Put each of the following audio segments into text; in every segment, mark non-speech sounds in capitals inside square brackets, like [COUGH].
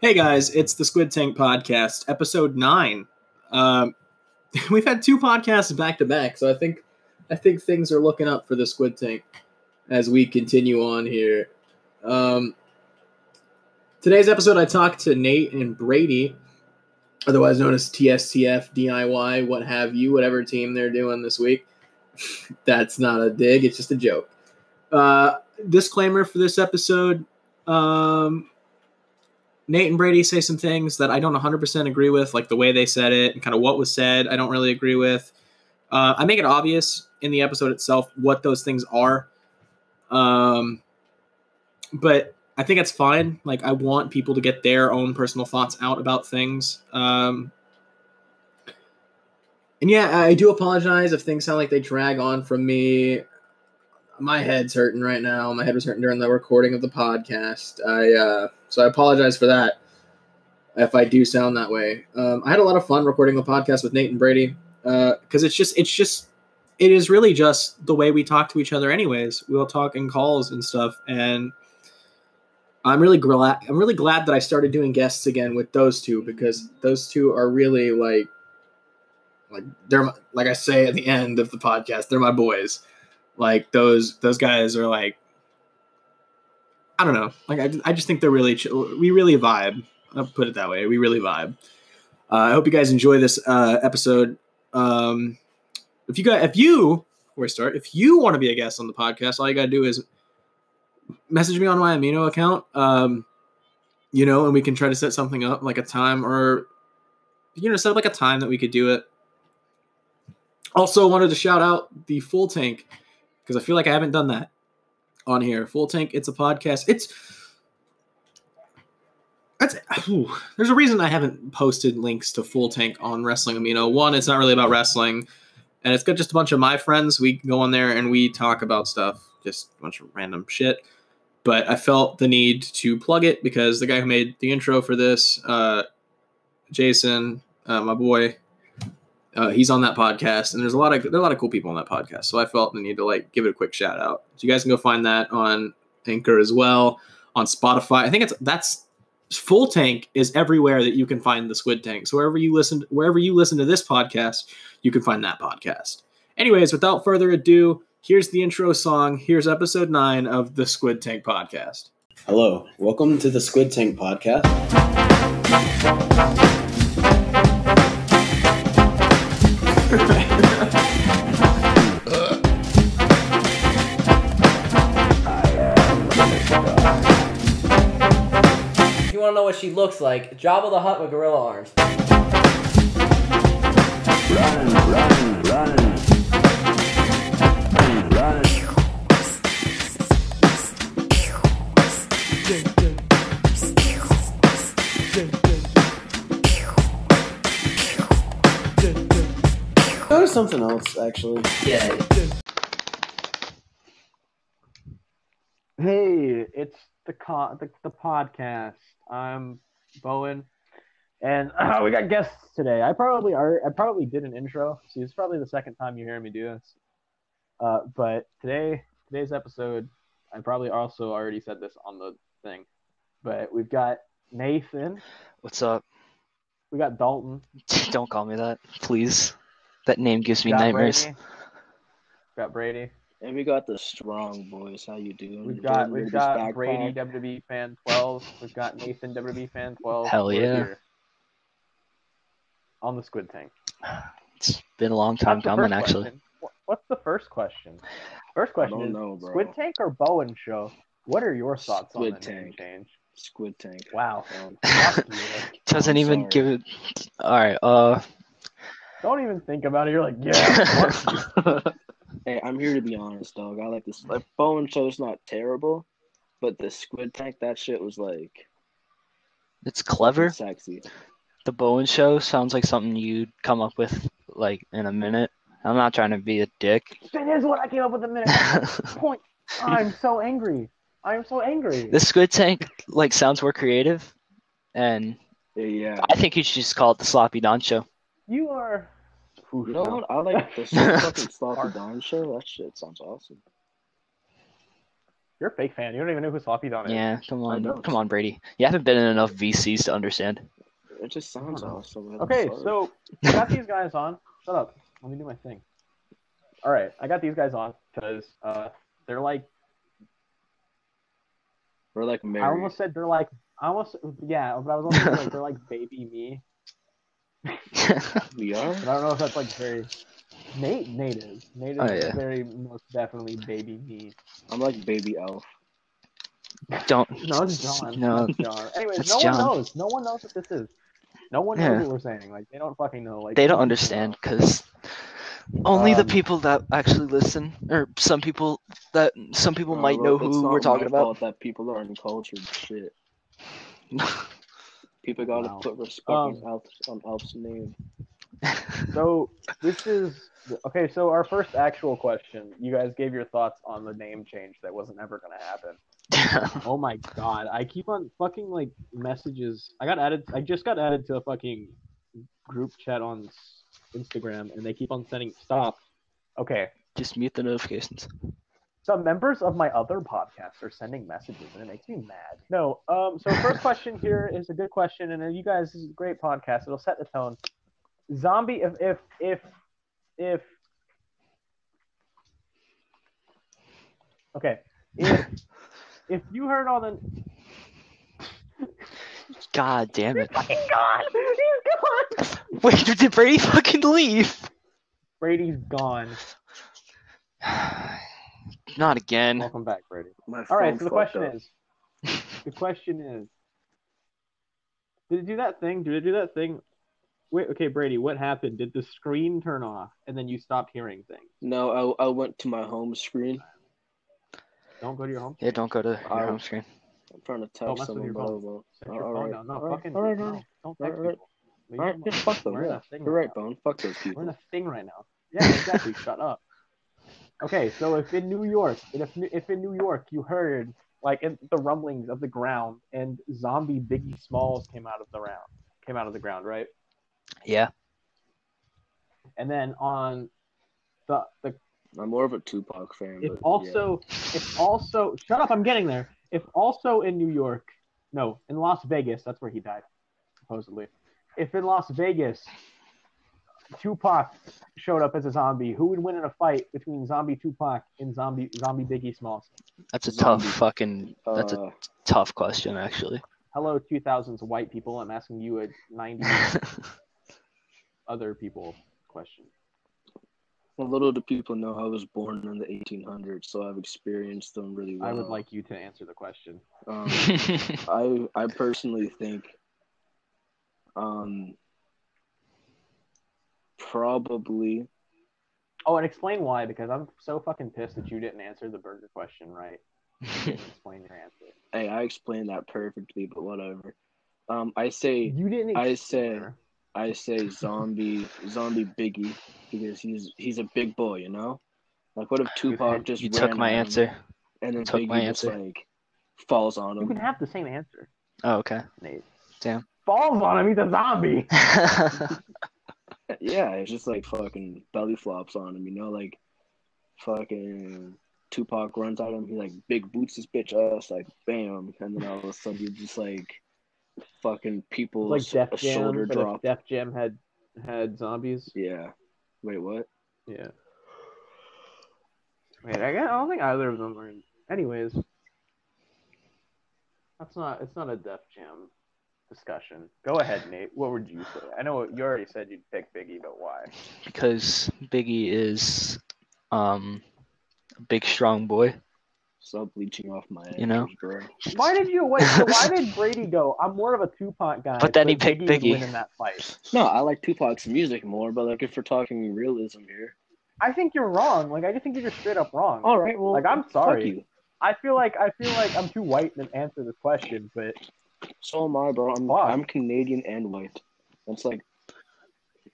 Hey guys, it's the Squid Tank Podcast, episode nine. Um, [LAUGHS] we've had two podcasts back to back, so I think I think things are looking up for the Squid Tank as we continue on here. Um, today's episode, I talked to Nate and Brady, otherwise known as TSTF, DIY, what have you, whatever team they're doing this week. [LAUGHS] That's not a dig; it's just a joke. Uh, disclaimer for this episode. Um, Nate and Brady say some things that I don't 100% agree with, like the way they said it and kind of what was said. I don't really agree with. Uh, I make it obvious in the episode itself what those things are. Um, but I think it's fine. Like, I want people to get their own personal thoughts out about things. Um, and yeah, I do apologize if things sound like they drag on from me my head's hurting right now. My head was hurting during the recording of the podcast. I uh, so I apologize for that if I do sound that way. Um, I had a lot of fun recording the podcast with Nate and Brady because uh, it's just it's just it is really just the way we talk to each other. Anyways, we'll talk in calls and stuff, and I'm really glad I'm really glad that I started doing guests again with those two because those two are really like like they're like I say at the end of the podcast, they're my boys. Like those those guys are like I don't know. Like I, I just think they're really chill. we really vibe. I'll put it that way. We really vibe. Uh, I hope you guys enjoy this uh, episode. Um, if you got if you where start, if you want to be a guest on the podcast, all you gotta do is message me on my Amino account. Um, you know, and we can try to set something up like a time or you know, set up like a time that we could do it. Also wanted to shout out the full tank because I feel like I haven't done that on here. Full Tank, it's a podcast. It's that's whew, there's a reason I haven't posted links to Full Tank on Wrestling Amino. One, it's not really about wrestling, and it's got just a bunch of my friends. We go on there and we talk about stuff, just a bunch of random shit. But I felt the need to plug it because the guy who made the intro for this, uh, Jason, uh, my boy, uh, he's on that podcast, and there's a lot of there are a lot of cool people on that podcast. So I felt the need to like give it a quick shout out. So you guys can go find that on Anchor as well, on Spotify. I think it's that's Full Tank is everywhere that you can find the Squid Tank. So wherever you listen, wherever you listen to this podcast, you can find that podcast. Anyways, without further ado, here's the intro song. Here's episode nine of the Squid Tank podcast. Hello, welcome to the Squid Tank podcast. If you want to know what she looks like, Jabba the Hutt with gorilla arms. Run, run, run. That was something else, actually. Yeah. Hey, it's the con- the, the podcast. I'm Bowen, and uh, [CLEARS THROAT] we got guests today. I probably are. I probably did an intro. See, it's probably the second time you hear me do this. Uh, but today, today's episode, I probably also already said this on the thing. But we've got Nathan. What's up? We got Dalton. [LAUGHS] Don't call me that, please. That name gives me got nightmares. Brady. Got Brady. And we got the strong boys. How you doing? We've You got doing we've this got backpack? Brady WWE fan twelve. We've got Nathan WWE fan twelve. Hell We're yeah. here On the Squid Tank. It's been a long time What's the coming, first actually. question? What- What's the first question? First question don't is know, bro. Squid Tank or Bowen show? What are your thoughts Squid on the name Tank. change? Squid Tank. Wow. Um, Fuck you. [LAUGHS] Doesn't I'm even sorry. give it. All right. Uh. Don't even think about it. You're like, yeah. [LAUGHS] hey, I'm here to be honest, dog. I like this. Like Bowen show's not terrible, but the Squid Tank, that shit was like it's clever. sexy. The Bowen Show sounds like something you'd come up with like in a minute. I'm not trying to be a dick. That is what I came up with in a minute. [LAUGHS] Point. I'm so angry. I'm so angry. the Squid Tank like sounds more creative, and Yeah. I think you should just call it the Sloppy Don Show. You are. You know what? I like [LAUGHS] the fucking Sloppy Don show. That shit sounds awesome. You're a fake fan. You don't even know who Sloppy Don is. Yeah, come on, come on, Brady. You haven't been in enough VCs to understand. It just sounds I don't know. awesome. I'm Okay, sorry. so I got these guys on. Shut up. Let me do my thing. All right, I got these guys on because uh, they're like we're like I almost said they're like I almost yeah, but I was almost like they're like [LAUGHS] baby me. We are. I don't know if that's like very Nate. Nate is Nate is Oh, yeah. very most definitely baby me. I'm like baby elf. Don't. No, it's John. No, That's John. Anyways, That's no John. one knows. No one knows what this is. No one knows Yeah. what we're saying. Like they don't fucking know. Like they don't understand because only the Um, people that actually listen, or some people that some people Uh, might know it's who we're talking about. that people are uncultured shit. [LAUGHS] People gotta Wow. put respect Um, on Elf's on Elf's name. [LAUGHS] So this is okay. So our first actual question. You guys gave your thoughts on the name change that wasn't ever gonna happen. [LAUGHS] Oh my god! I keep on fucking like messages. I got added. I just got added to a fucking group chat on Instagram, and they keep on sending stop. Okay, Just mute the notifications. Some members of my other podcasts are sending messages, and it makes me mad. No. Um. So first question here is a good question, and you guys, this is a great podcast. It'll set the tone. Zombie. If if if if. Okay. If if you heard all the God damn it! fucking gone. He's gone. Wait, did Brady fucking leave? Brady's gone. [SIGHS] [SIGHS] [SIGHS] Not again. Welcome back, Brady. My All right. So the question up. is, the question is, did it do that thing? Did it do that thing? Wait. Okay, Brady. What happened? Did the screen turn off and then you stopped hearing things? No, I, I went to my home screen. Don't go to your home. Yeah, don't go to your Um, home screen. I'm trying to Don't text mess with someone, your but I phone. won't. Set your phone down. No, all right, fucking. all right, no. Don't all text right. people. Leave right, yeah, fuck them. We're in Yeah. a thing You're right right. Bone. Fuck those people. We're in a thing right now. Yeah, exactly. Shut up. Okay, so if in New York, if if in New York you heard like in the rumblings of the ground and zombie Biggie Smalls came out of the round, came out of the ground, right? Yeah. And then on the the I'm more of a Tupac fan. if but also if also shut up, I'm getting there. If also in New York, no, in Las Vegas, that's where he died, supposedly. If in Las Vegas, Tupac showed up as a zombie, who would win in a fight between zombie Tupac and zombie zombie Biggie Smalls? That's a Zombie. tough fucking. That's a Uh, tough question, actually. Hello, 2000s white people. I'm asking you a 90 [LAUGHS] other people question. a little do people know I was born in the 1800s, so I've experienced them really well. I would like you to answer the question. Um, [LAUGHS] I I personally think, um, probably Oh, and explain why, because I'm so fucking pissed that you didn't answer the burger question right. explain your answer. [LAUGHS] Hey, I explained that perfectly, but whatever. Um, I say You didn't. I ex- say I say zombie zombie Biggie because he's he's a big boy, you know. Like what if Tupac just you ran took my answer. and then took Biggie my just like falls on him? You can have the same answer, Oh, okay. Nate. Damn. Falls on him. He's a zombie. [LAUGHS] Yeah, it's just like fucking belly flops on him, you know, like fucking Tupac runs at him, he like big boots his bitch ass, like bam, and then all of a sudden you just like fucking people like Def Jam, shoulder drop. Def Jam had had zombies. Yeah. Wait, what? Yeah. Wait, I, guess, I don't think either of them are. In... Anyways, that's not. It's not a Def Jam discussion. Go ahead, Nate. What would you say? I know you already said you'd pick Biggie, but why? because Biggie is um a big strong boy. Stop bleaching off my You know? bro. Why did you wait? So why did [LAUGHS] Brady go? I'm more of a Tupac guy. But then he picked would Biggie. win in that fight. No, I like Tupac's music more, but like if we're talking realism here. I think you're wrong. Like I just think you're just straight up wrong. All right, well Like, I'm fuck sorry. you. I feel like I feel like I'm too white to answer this question, but So am I, bro. I'm I'm Canadian and white. That's like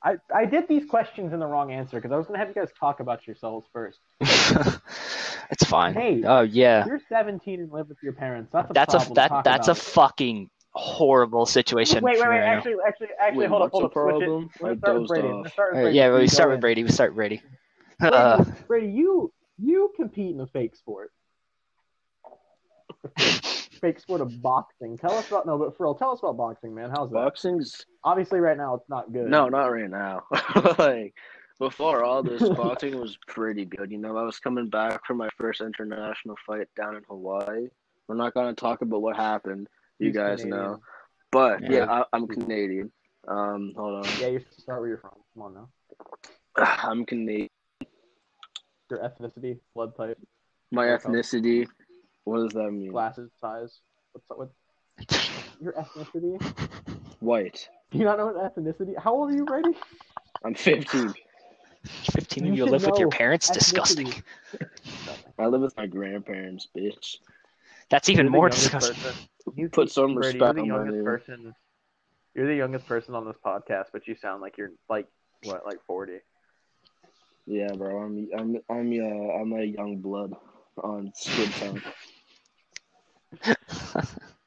I, I did these questions in the wrong answer because I was gonna have you guys talk about yourselves first. [LAUGHS] it's fine. Hey. oh yeah. You're 17 and live with your parents. That's a That's a problem. that Talk that's a fucking horrible situation. Wait, wait, wait. Actually, actually, actually, Wait, hold up, hold the up. Switch it. problem? We're I gonna start with dozed Brady. We're start with All right, Brady. yeah, You we go start with. Brady. We start with Brady. Brady, Uh, [LAUGHS] Brady, you you compete in a fake sport. [LAUGHS] the fake, fake sport of boxing. Tell us about no, but for real, tell us about boxing, man. How's that? Boxing's Obviously, right now it's not good. no, not right now. [LAUGHS] like before all this, [LAUGHS] boxing was pretty good. You know, I was coming back from my first international fight down in Hawaii. We're not gonna talk about what happened. You He's guys Canadian. know, but yeah, Yeah. I, I'm Canadian. Um, hold on, Yeah, you should start where you're from. Come on now. [SIGHS] I'm Canadian. Your ethnicity, blood type, My ethnicity. What does that mean? glasses, size. What's up with [LAUGHS] your ethnicity? White. Do you not know what ethnicity? How old are you, Brady? I'm 15. 15 You and you should live with your parents? ethnicity. Disgusting. I live with my grandparents, bitch. That's even more youngest disgusting. person. You Put some Brady, respect you're the on my youngest name. person. You're the youngest person on this podcast, but you sound like you're like what, like forty. Yeah, bro. I'm I'm I'm uh I'm a young blood on Squid Town. [LAUGHS]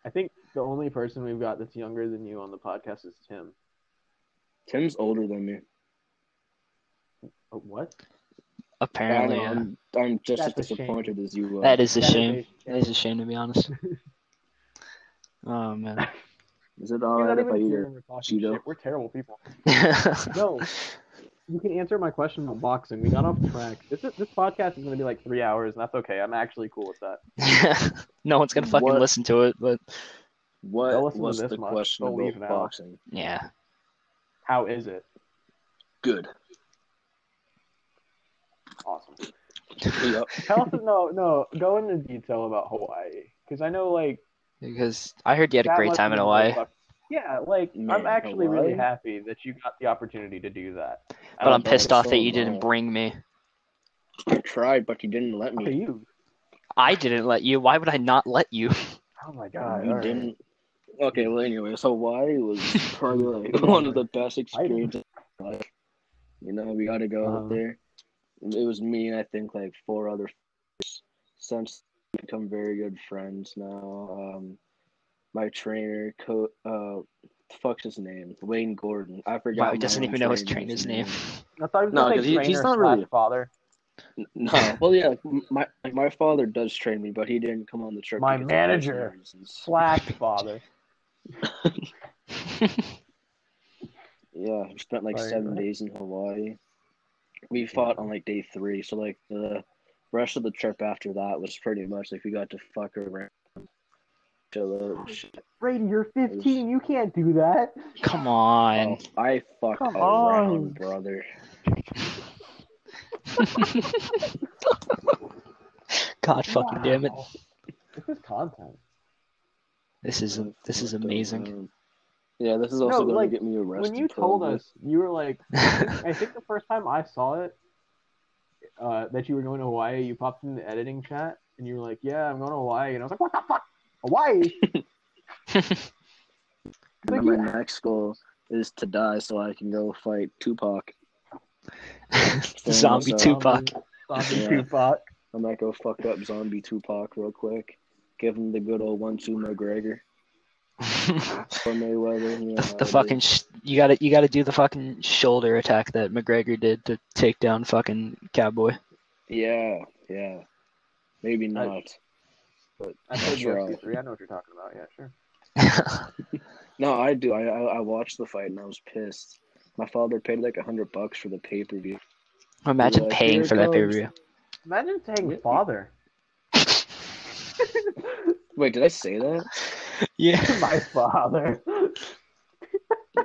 I think the only person we've got that's younger than you on the podcast is Tim. Tim's older than me. Oh, what? Apparently, I yeah. know, I'm I'm just That's as disappointed as you are. That is a That is shame. a- That is a shame to be honest. [LAUGHS] Oh man. Is it You're alright if I eat here a we're Cheeto? shit. We're terrible people. [LAUGHS] No, you can answer my question about boxing. We got off track. This is, this podcast is going to be like three hours, and that's okay. I'm actually cool with that. [LAUGHS] no one's gonna fucking What- listen to it, but What was the much. question They'll about now. boxing? yeah. How is it? Good. Awesome. Yep. [LAUGHS] Tell us, no, no, go into detail about Hawaii, because I know like Because I heard you had a great time in Hawaii, Yeah, like Man, I'm actually really happy that you got the opportunity to do that. But I'm pissed off that you didn't I. bring me. I tried, but you didn't let Okay, me. you. I didn't let you. Why would I not let you? [LAUGHS] Oh my god. you didn't. Okay, well, anyway, so Hawaii was [LAUGHS] probably like one of the best experiences. of my life. You know, we got to go Uh-huh. out there. It was me and I think like four other. f- Since we become very good friends now. Um, my trainer, co- uh, fuck's his name, Wayne Gordon. I forgot. Wow, he doesn't even know his trainer's trainer's name. I thought he was No, gonna 'cause he- he's not slash really- father. No, [LAUGHS] well, yeah, like, my like, my father does train me, but he didn't come on the trip. My because of manager. personal reasons. Slash [LAUGHS] father. [LAUGHS] Yeah, we spent like Right, seven right. days in Hawaii. We fought on like day three, so like the rest of the trip after that was pretty much like we got to fuck around, chill out. and shit. Brady, you're 15. You can't do that. Come on. Oh, I fuck Come around, on. brother. God fucking damn it. This is content. This is this is amazing. Yeah, this is also No, gonna like, get me arrested. When you told probably. us, you were like, I [LAUGHS] think, I think the first time I saw it, uh, that you were going to Hawaii, you popped in the editing chat and you were like, "Yeah, I'm going to Hawaii," and I was like, "What the fuck, Hawaii?" [LAUGHS] And then my next goal is to die so I can go fight Tupac. [LAUGHS] Zombie so- Tupac. Zombie Yeah. Tupac. I might go fuck up zombie Tupac real quick. Give him the good old one-two McGregor [LAUGHS] for Mayweather. You know the, the fucking sh- you gotta you gotta do the fucking shoulder attack that McGregor did to take down fucking Cowboy. yeah, yeah. Maybe not. But I [LAUGHS] played that's right. UFC 3. I know what you're talking about. Yeah, sure. [LAUGHS] No, I do. I, I I watched the fight and I was pissed. My father paid like a hundred bucks for the pay per view. Imagine Like, paying for that pay per view. Imagine saying Yeah. father. [LAUGHS] Wait, did I say that? Yeah. My father.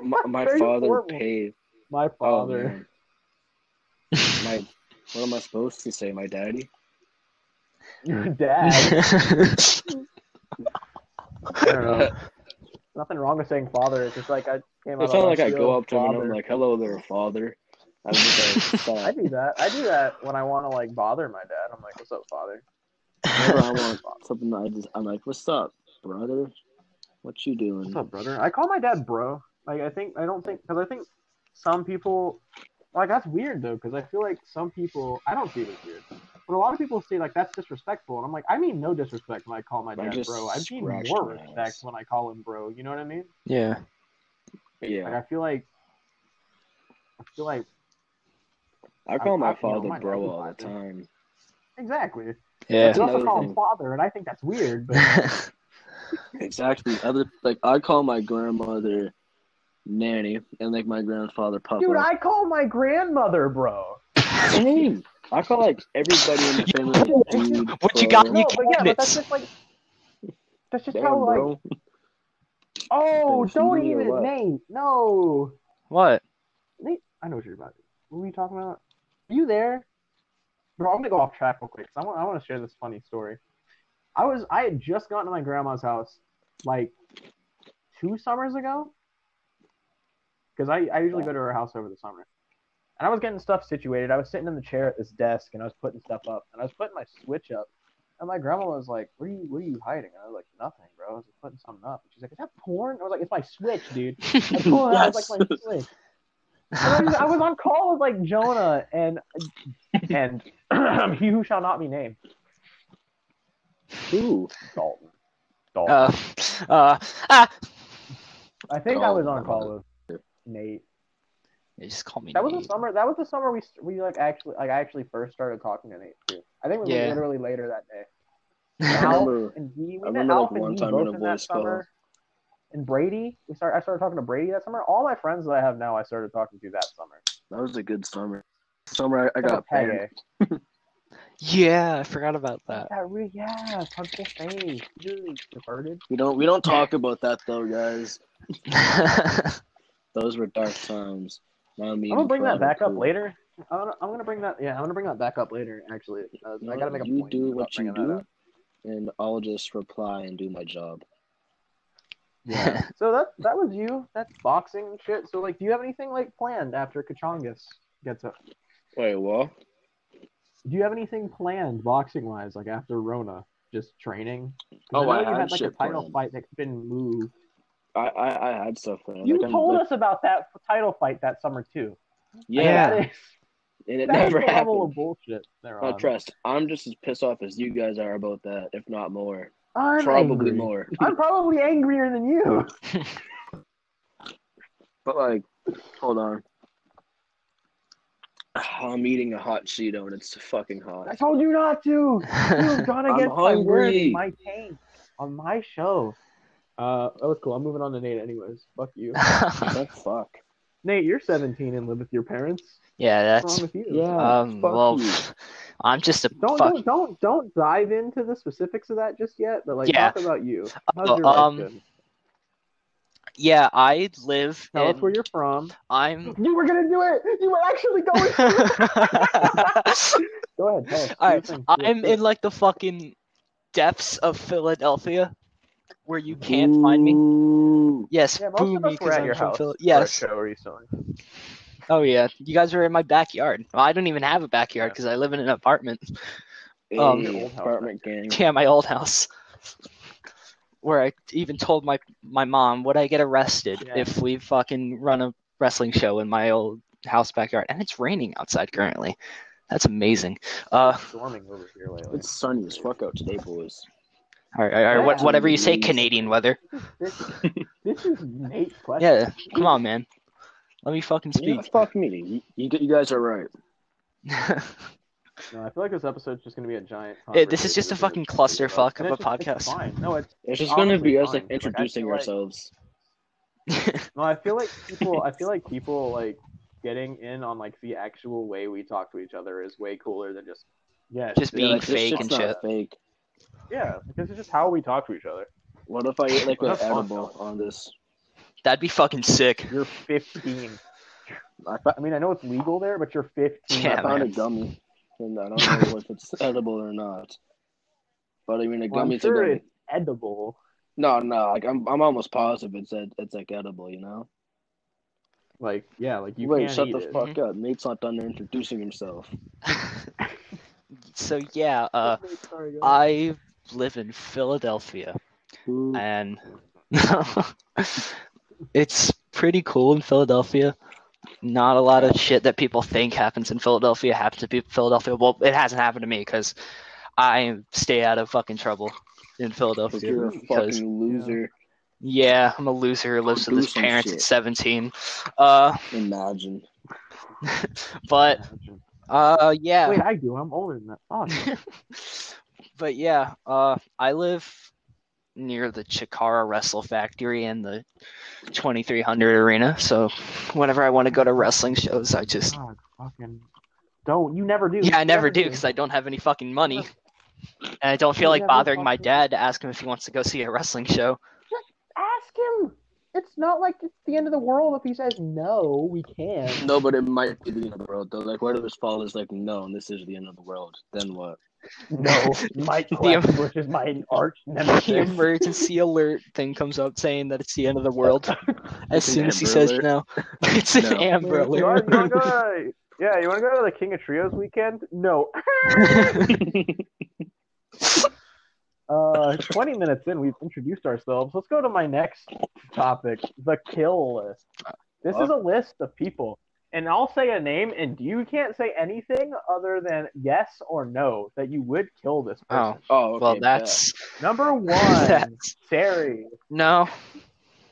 My, my father formal. paid. My Oh father. man. My what am I supposed to say? My daddy? Your [LAUGHS] dad. I don't know. [LAUGHS] Nothing wrong with saying father. It's just like I came out. It's not like I go up to him and. I'm like, "Hello there, father." Just like, [LAUGHS] I do that. I do that when I want to like bother my dad. I'm like, "What's up, father?" I want something, I just I'm like, "What's up, brother? What you doing?" What's up, brother? I call my dad bro. Like I think I don't think because I think some people like that's weird though because I feel like some people I don't see it as weird, but a lot of people say like that's disrespectful, and I'm like I mean no disrespect when I call my dad just bro. I mean more respect ass. when I call him bro. You know what I mean? yeah. Like Yeah, I feel like I feel like I call I- my I- you know, father my bro all the time. exactly. Yeah. You also another call him father, and I think that's weird. But [LAUGHS] Exactly. Other like I call my grandmother nanny and like my grandfather papa. dude, I call my grandmother, bro. Same. I call like everybody in the [LAUGHS] family like [LAUGHS] dude. What you got? No, You but yeah, that's just like that's just Damn, how like. Oh, [LAUGHS] don't even name. No, What? I know what you're about. What were you talking about? Are you there? Bro, I'm gonna go off track real quick. 'cause I want I want to share this funny story. I was I had just gotten to my grandma's house like two summers ago because I, I usually go to her house over the summer. And I was getting stuff situated. I was sitting in the chair at this desk and I was putting stuff up and I was putting my switch up. And my grandma was like, "What are you What are you hiding?" And I was like, "Nothing, bro. I was just putting something up." And she's like, "Is that porn?" I was like, "It's my switch, dude." I pulled it I was like, "My switch." I was, I was on call with like Jonah and and he who shall not be named, Ooh. Dalton. Dalton. Uh, uh, ah. I think I was Oh, on call with Nate. You just call me. That was the summer. That was the summer we we like actually like I actually first started talking to Nate too. I think we Yeah. were literally later that day. [LAUGHS] I remember and he, we met remember, like, and one time both in a in that summer. And Brady, we started. I started talking to Brady that summer. All my friends that I have now, I started talking to that summer. that was a good summer. Summer I, I got for banned. [LAUGHS] Yeah, I forgot about that. That re- yeah, punchable face. Dude, diverted. We don't we don't talk about that though, guys. [LAUGHS] Those were dark times. Now me I'm gonna bring that Prada back up later. I'm gonna, I'm gonna bring that. Yeah, I'm gonna bring that back up later. Actually, uh, I gotta make a you point. do what you do, and I'll just reply and do my job. Yeah. [LAUGHS] [LAUGHS] so that that was you. That's boxing and shit. So like, do you have anything like planned after Kachongas gets up? Wait, what? Do you have anything planned boxing wise, like after Rona? Just training? Oh, know I you had had like a title planned. fight that's been moved. I, I I had stuff planned. You Like, told like, us about that title fight that summer too. Yeah, That is, and it that is never the level of bullshit. There oh, No, trust. I'm just as pissed off as you guys are about that, if not more. I'm Probably angry. more. [LAUGHS] I'm probably angrier than you. [LAUGHS] But like, hold on. [SIGHS] I'm eating a hot Cheeto and it's fucking hot. I told you not to. You've [LAUGHS] gone I'm against my word my tank on my show. Uh, that was cool. I'm moving on to Nate, anyways. Fuck you, [LAUGHS] fuck? Nate. You're 17 and live with your parents. yeah, What's wrong that's. with you? Um. fuck Well, you. [LAUGHS] I'm just a Don't, fuck. don't don't don't dive into the specifics of that just yet. But like, Yeah. talk about you. How's Uh, your life um, been? Yeah, I live. Tell in, us where you're from. I'm. [LAUGHS] You were gonna do it. You were actually going. to Go ahead. Tell us. Do All your right, thing. Do it, I'm in like the fucking depths of Philadelphia, where you can't find me. Yes, Yeah, most boo of me us were 'cause at I'm your from house Phil- for a Yes. show recently. Oh yeah, you guys are in my backyard. Well, I don't even have a backyard Yeah. because I live in an apartment. Hey, Um, Your old apartment gang. Yeah, my old house. Where I even told my my mom, would I get arrested Yeah. if we fucking run a wrestling show in my old house backyard? And it's raining outside currently. That's amazing. Uh, Storming over here lately. It's sunny as fuck out today, boys. All right, all right, what, whatever you say, Canadian weather. This, this is Nate's question. Yeah, come on, man. Let me fucking Yeah, speak. fuck me. You, you, you guys are right. No, I feel like this episode's just gonna be a giant. Yeah, this is just a fucking between the two clusterfuck of a it's just- it's podcast. fine. No, it's It's just gonna be honestly us like fine. Like, I introducing like- ourselves. [LAUGHS] no. I feel like people. I feel like people like getting in on like the actual way we talk to each other is way cooler than just yeah, Just uh, being like, fake and shit. Fake. Yeah, because it's just how we talk to each other. What if I ate like an that's fun, edible though. on this? That'd be fucking sick. You're 15. I, fa- I mean, I know it's legal there, but you're 15. Yeah, I found man. a gummy, and I don't [LAUGHS] know if it's edible or not. But I mean, a Well, I'm gummy's sure a gummy. it's edible. No, no, like I'm, I'm almost positive it's ed- it's like edible. You know. Like yeah, like you Wait, can't shut eat the it. fuck up. Nate's not done introducing himself. [LAUGHS] so yeah, uh, [LAUGHS] Sorry, guys. I live in Philadelphia, Ooh. and [LAUGHS] it's pretty cool in Philadelphia. Not a lot of shit that people think happens in Philadelphia happens to be Philadelphia. Well, it hasn't happened to me because I stay out of fucking trouble in Philadelphia. you're a Because fucking loser. yeah, I'm a loser who lives with his parents shit. at 17. Uh, Imagine. [LAUGHS] but uh, yeah. Wait, I do. I'm older than that. Fuck. [LAUGHS] but yeah, uh, I live near the Chikara Wrestle Factory and the 2300 Arena. So whenever I want to go to wrestling shows, I just God, fucking don't. You never do. yeah, I You never do because I don't have any fucking money, [LAUGHS] and I don't feel You like bothering my dad to ask him if he wants to go see a wrestling show. Just ask him. It's not like it's the end of the world if he says no. We can't. No, but it might be the end of the world though. Like, what if his father is like, no, and this is the end of the world? Then what? [LAUGHS] No, Mike The- Quest, which is my arch The nemesis. emergency alert thing comes up saying that it's the end of the world. [LAUGHS] As soon as he Amber says Alert. no, [LAUGHS] it's an No. Amber You want, you want to Alert. go to, yeah, you want to go to the King of Trios weekend? No. Uh, 20 minutes in, we've introduced ourselves. Let's go to my next topic the kill list. This is a list of people, and I'll say a name, and you can't say anything other than yes or no that you would kill this oh. person. Oh, oh, okay, well, bet. that's Number [LAUGHS] one, that's Sari. no.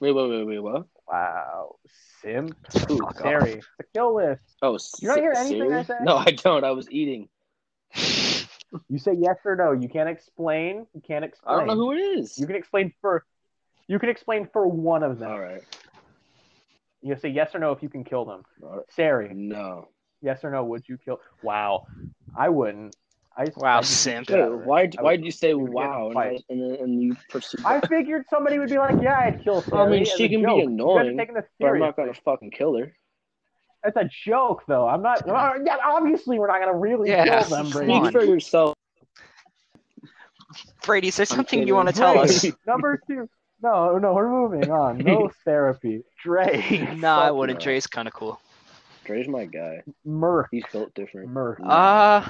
Wait, wait, wait, wait, what? Wow. Simp. Who? Fuck off. Sari. The kill list. Oh, You don't hear S- anything I say? No, I don't. I was eating. You say yes or no. You can't explain. You can't explain. I don't know who it is. You can explain for. You can explain for one of them. All right. You say yes or no if you can kill them. All right. Sari, No. yes or no? Would you kill? Wow, I wouldn't. I Wow, I'd just simp. beat the shit Wait, out of her. why? I Why did you say we would get in a wow and. I- and then and you pursued? I figured somebody would be like, "Yeah, I'd kill Sari." I mean, she can be joke. You guys are annoying, but I'm not gonna fucking kill her. It's a joke, though. I'm not. Yeah, obviously, we're not gonna really Yeah, kill them, come Brady. Speak for yourself. Brady, is there something you want to tell us? Number two. No, no, we're moving on. No [LAUGHS] therapy. Dre. Nah, I wouldn't. no. Dre's kind of cool. Dre's my guy. Merc. He's built different. Merc. Uh,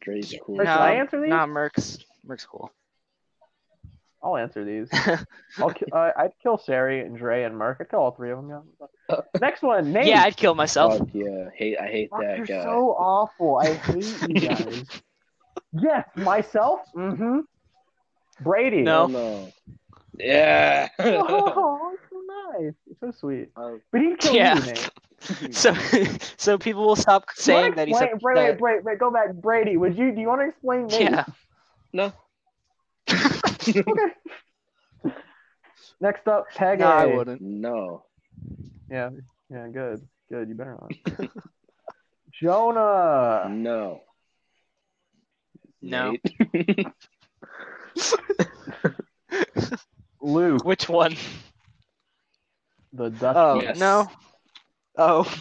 Dre's cool. No, should I answer these? Nah, Merc's Merc's cool. [LAUGHS] I'll answer these. [LAUGHS] I'll ki- uh, I'd kill Sari and Dre and Merc. I'd kill all three of them. Yeah. Next one, Nate. yeah, I'd kill myself. Fuck yeah, hate I hate Fuck, that you're guy. so awful. I hate you guys. yes, myself. Mm-hmm. Brady. No. Oh, no. Yeah. Oh, [LAUGHS] so nice. You're so sweet. Uh, But he'd kill Yeah. you, Nate. [LAUGHS] So, [LAUGHS] so people will stop saying that he's Wait, a, wait, wait, wait, wait, go back, Brady. Would you? Do you want to explain Nate? yeah. no. Okay. Next up, Peg. No, I wouldn't. No. Yeah, yeah, good, good. You better not. Jonah. No. No. Nate. Luke. Which one? The Dusty. Oh Yes. no. Oh.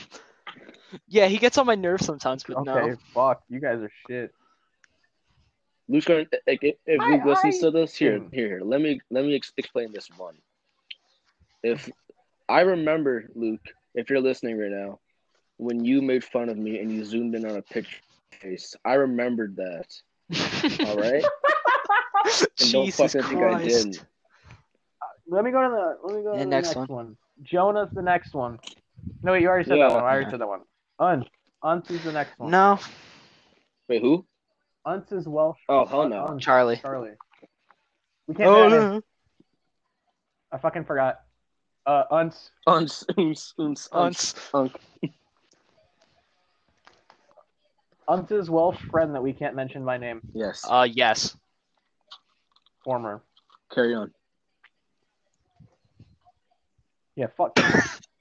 Yeah, he gets on my nerves sometimes, but okay, no. fuck. You guys are shit. Luke's going. Eh, eh, if, if I- Luke listens I- to this, here, here, here. Let me let me ex- explain this one. If I remember, Luke, if you're listening right now, when you made fun of me and you zoomed in on a picture face, I remembered that. [LAUGHS] All right. [LAUGHS] And don't Jesus fucking think I Christ. didn't. Let me go to the. Let me go to the next next, one. one. Jonah's the next one. No, wait, you already said Yeah. that one. I already said that one. Unce. Unce is the next one. No, Wait, who? Unce is Welsh. Oh hell no. Unce. Charlie. Charlie. We can't. Oh no. I fucking forgot. Uh, Unce. Uns, uns, uns, uns, Unce. unk. Unce's Welsh friend that we can't mention by name. Yes. Uh, yes. Former. Carry on. Yeah, fuck.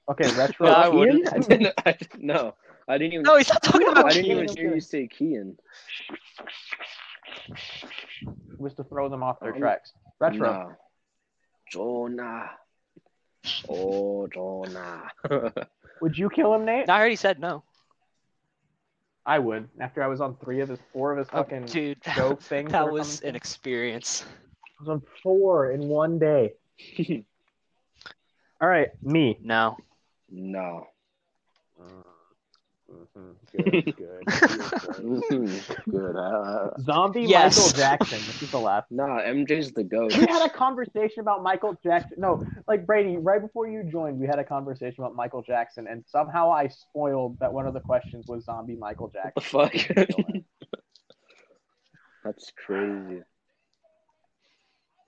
Okay, [LAUGHS] retro. No, I Kian? wouldn't. I didn't, I, no, I didn't even. No, he's not talking No, about I didn't Keane. even hear you say Kian. was to throw them off their Oh, tracks. Retro. No. Jonah. Oh, Jonah. [LAUGHS] Would you kill him, Nate? No, I already said no. I would. After I was on three of his, four of his Oh, fucking dude, [LAUGHS] that, joke things. that was coming an experience. I was on four in one day. All right, me. No. no. Mm-hmm. Good, good. good. Good. Uh, Zombie Yes. Michael Jackson. This is the laugh. nah, MJ's the goat. We had a conversation about Michael Jackson. No, like Brady, right before you joined, we had a conversation about Michael Jackson, and somehow I spoiled that one of the questions was zombie Michael Jackson. the fuck? [LAUGHS] That's crazy.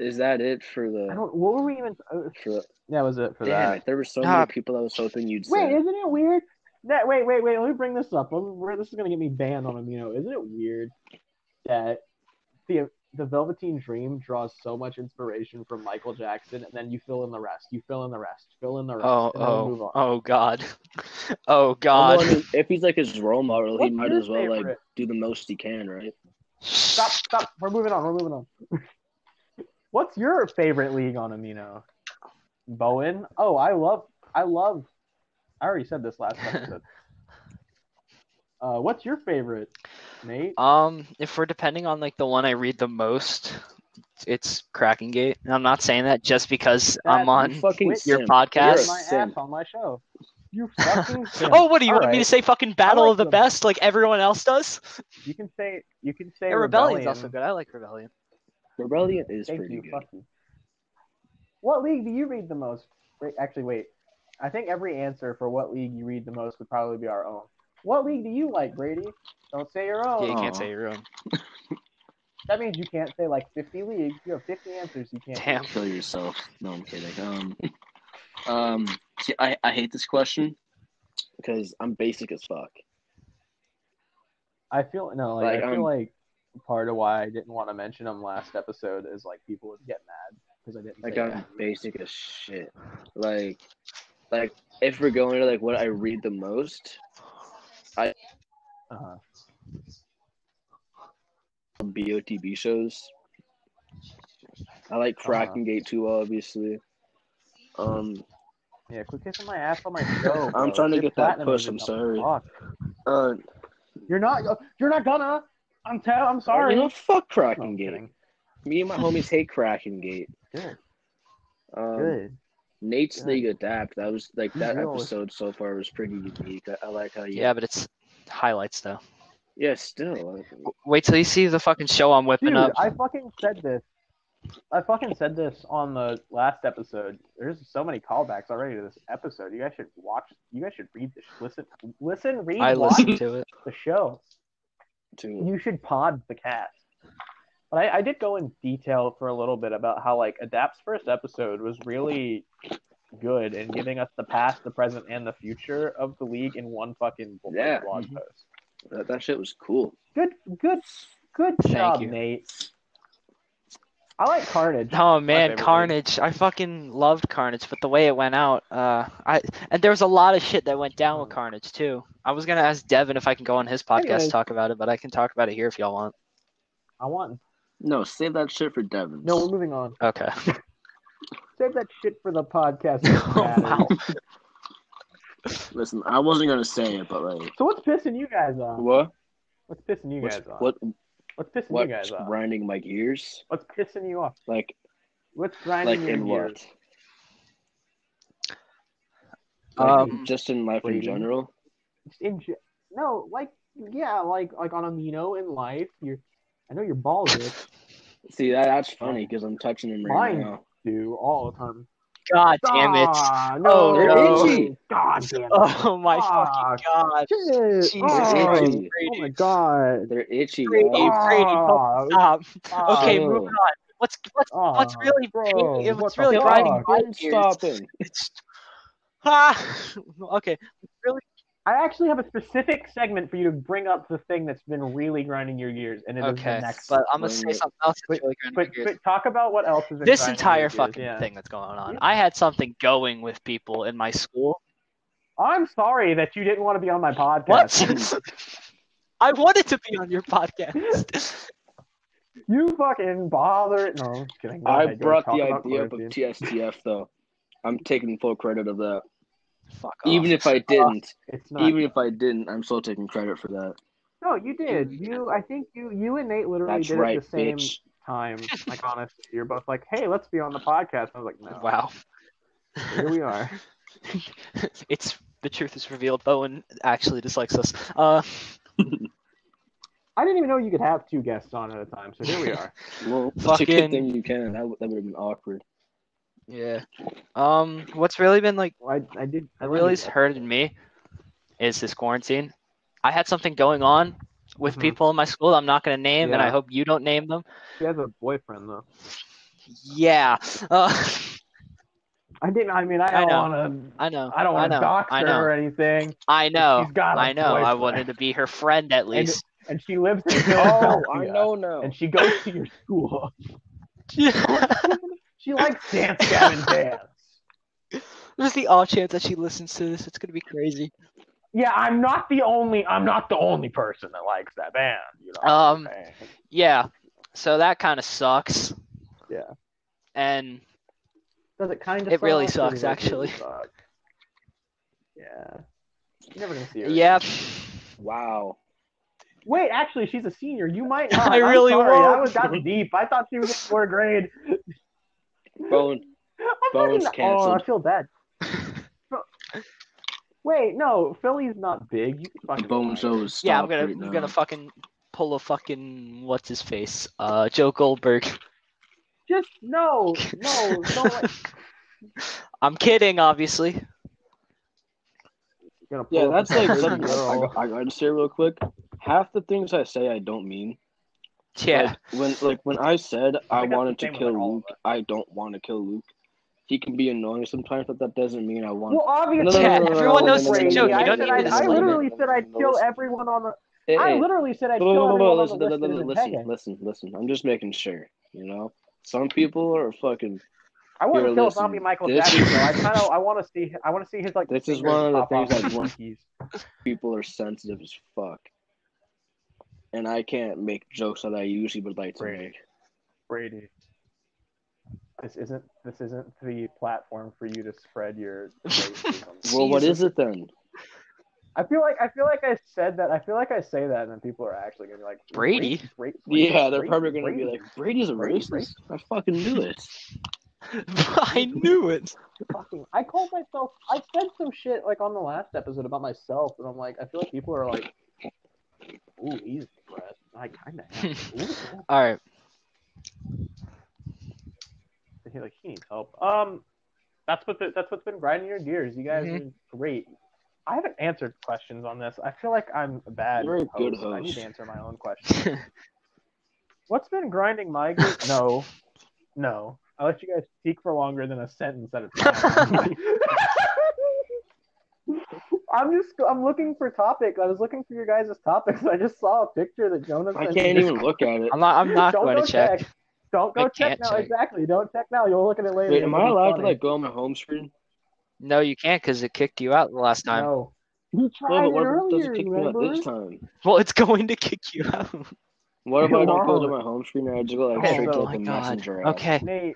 Is that it for I the don't. What were we even? Uh, for the, that was it for damn that. it? There were so many people I was hoping you'd Wait, say. isn't it weird? That wait, wait, wait. Let me bring this up. Let me- we're- This is gonna get me banned on Amino. Isn't it weird that the the Velveteen Dream draws so much inspiration from Michael Jackson, and then you fill in the rest. You fill in the rest. Fill in the rest. Oh, and move oh, on. oh, God. [LAUGHS] Oh, God. I if he's like his role model, he might as well like do the most he can, right? Stop, stop. We're moving on. We're moving on. What's your favorite league on Amino? Bowen? Oh, I love, I love. I already said this last episode. [LAUGHS] uh, what's your favorite, Nate? Um, if we're depending on like the one I read the most, it's Kraken Gate. And I'm not saying that just because I'm on your simp. podcast. You're my ass on my show. You fucking. [LAUGHS] Oh, what do you All want me to say? Fucking Battle like of the them. Best, like everyone else does. You can say. You can say. Yeah, Rebellion's also good. I like Rebellion. Rebellion is Thank pretty you. good. Fuck. What league do you read the most? Wait, actually, wait. I think every answer for what league you read the most would probably be our own. What league do you like, Brady? Don't say your own. Yeah, you can't Aw. say your own. [LAUGHS] That means you can't say like 50 leagues. You have 50 answers. You can't. Damn. Kill yourself. No, I'm kidding. Um, um, see, I, I hate this question because I'm basic as fuck. I feel no, like, Like, I feel um, like part of why I didn't want to mention them last episode is like people would get mad because I didn't. Like say I'm that. basic as shit. Like, like if we're going to like what I read the most, I. Uh-huh. BOTB shows. I like Uh-huh. Kraken Gate too, obviously. Um, Yeah, quit kissing my ass on my show. I'm bro. trying to Get get that push, I'm sorry. Uh, You're not. You're not gonna. I'm tell. I'm sorry. You know, fuck No, Kraken I'm Gate. Me and my homies hate Kraken Gate. Good. Um, Good. Nate's Good. League Adapt. That was like that Really? episode so far was pretty unique. I, I like how you. Yeah, but it's highlights though. Yeah, still. Wait till you see the fucking show I'm whipping Dude, up. I fucking said this. I fucking said this on the last episode. There's so many callbacks already to this episode. You guys should watch. You guys should read this. Listen, listen, read, I watch listened to it. the show. Too. You should pod the cast. But I, I did go in detail for a little bit about how like Adapt's first episode was really good in giving us the past, the present, and the future of the league in one fucking Yeah. blog post. That, that shit was cool. Good, good, good Thank job, you. Nate. I like Carnage. Oh man, favorite Carnage! I fucking loved Carnage, but the way it went out, uh, I and there was a lot of shit that went down with Carnage too. I was gonna ask Devin if I can go on his podcast Anyways. to talk about it, but I can talk about it here if y'all want. I want. No, save that shit for Devin. No, we're moving on. Okay. [LAUGHS] Save that shit for the podcast. [LAUGHS] Oh, wow. Listen, I wasn't gonna say it, but like, So what's pissing you guys off? what? What's pissing you What's, guys off? what? What's pissing What's you guys off? grinding my gears? What's pissing you off? Like, What's grinding like your in gears? what? Like, Um, just in life in general. In ge- no, like yeah, like like on amino in life. You're, I know your balls itch, [LAUGHS] See, that that's funny because I'm touching him right Mine. now. do all the time. God damn it! Ah, Oh, no, no. itchy. God damn it. Oh my Ah, fucking god! Shit. Jesus Oh, Christ, itchy. oh my god. They're itchy. Brady, yo. Brady, Ah, Stop. ah, Okay, Oh. moving on. What's what's ah, what's really bro, pain- what's what really fuck? grinding my gears? stopping. [LAUGHS] It's ah. [LAUGHS] Okay, really. I actually have a specific segment for you to bring up the thing that's been really grinding your gears, and it is Okay, the next. but I'm gonna say something else that's But- really grinding my but, gears. but talk about what else is this grinding entire your fucking yeah. thing that's going on. I had something going with people in my school. I'm sorry that you didn't want to be on my podcast. What? [LAUGHS] I wanted to be on your podcast. [LAUGHS] You fucking bother. It. No, I'm kidding. Go I ahead, brought the idea up of. TSTF though. I'm taking full credit of that. Fuck off. Even if I didn't, It's not. even if I didn't, I'm still taking credit for that. no, you did. You, I think you, you and Nate literally That's did right, it the same bitch. time. Like honestly, you're both like, "Hey, let's be on the podcast." I was like, "No." Wow. Here we are. [LAUGHS] it's the truth is revealed. Bowen actually dislikes us. Uh, [LAUGHS] I didn't even know you could have two guests on at a time. So here we are. [LAUGHS] Well, it's a Fucking- good thing you can. That, would- that would have been awkward. Yeah. Um, what's really been like I, I did. I that really did- hurted me is this quarantine. I had something going on with Mhm. people in my school I'm not going to name, and I hope you don't name them. She has a boyfriend though. Yeah. Uh, I didn't. I mean, I I don't want to. I know. I don't want to dox her or anything. I know. She's got a I know. I wanted to be her friend at least. and she lives [LAUGHS] in Oh, Philadelphia. I know now. And she goes to your school. [LAUGHS] [LAUGHS] She likes Dance [LAUGHS] Gavin Dance. There's the odd chance that she listens to this. It's gonna be crazy. Yeah, I'm not the only. I'm not the only person that likes that band. You know. Um, I'm? Yeah. So that kind of sucks. Yeah. And Does it kind of? It really sucks, actually. Yeah. You're never gonna see her. yeah, Wow. Wait, actually, she's a senior. You might [LAUGHS] not. I I'm really sorry. won't. That was got deep. I thought she was in fourth grade. [LAUGHS] Bone. I'm Bone's fucking- Oh, I feel bad. [LAUGHS] Wait, no, Philly's not big. You can fucking Bone lie. shows. yeah. I'm gonna right I'm now. gonna fucking pull a fucking what's his face? Uh, Joe Goldberg. Just no, [LAUGHS] no, don't. I'm kidding, obviously. Yeah, that's a like picture of something the I, girl. I gotta say real quick. Half the things I say I don't mean. Yeah. Like, when like when I said I, think that's wanted to kill like, all of Luke. I don't want to kill Luke. He can be annoying sometimes, but that doesn't mean I want. Well, obviously, Yeah, I didn't everyone knows it's a joke. You I don't need to I literally said I'd kill everyone on the. Hey, I literally said I'd kill whoa, whoa, everyone listen, on the list listen, listen, listen, listen. I'm just making sure. You know, some people are fucking. I want to kill listen, zombie Michael this- Jackson. though. I kind of I want to see I want to see his like. This is one of the things his I want. People are sensitive as fuck, and I can't make jokes that I usually would like to Right. make. Brady. This isn't this isn't the platform for you to spread your. [LAUGHS] Well, what is it then? I feel like I feel like I said that. I feel like I say that, and then people are actually gonna be like Brady? Bra- Bra- Yeah, they're Brady? probably gonna be Brady? like, Brady's a Brady, racist. I fucking knew it. [LAUGHS] I knew it. fucking. I called myself. I said some shit like on the last episode about myself, and I'm like, I feel like people are like, "Ooh, he's depressed." I kind of am. Ooh. All right. He like he needs help. Um, that's what the, that's what's been grinding your gears. You guys Mhm. are great. I haven't answered questions on this. I feel like I'm a bad. You're a good I need to answer my own [LAUGHS] question. What's been grinding my [LAUGHS] gears? No, no. I let you guys speak for longer than a sentence at a time. [LAUGHS] I'm just I'm looking for topics. I was looking for your guys' topics. [LAUGHS] I just saw a picture that Jonas. I can't me. even look at it. I'm not. I'm not going to check. Don't go I check now. check. Exactly. Don't check now. You'll look at it later. Wait, am I be allowed to like go on my home screen? No, you can't because it kicked you out the last time. No. You No, tried but it what it earlier, doesn't kick me out this time? Well, it's [LAUGHS] going to kick you out. What if I don't go to [LAUGHS] my home screen and I just go like Okay, straight so- to Oh like, my the god. messenger app? Okay. Nate,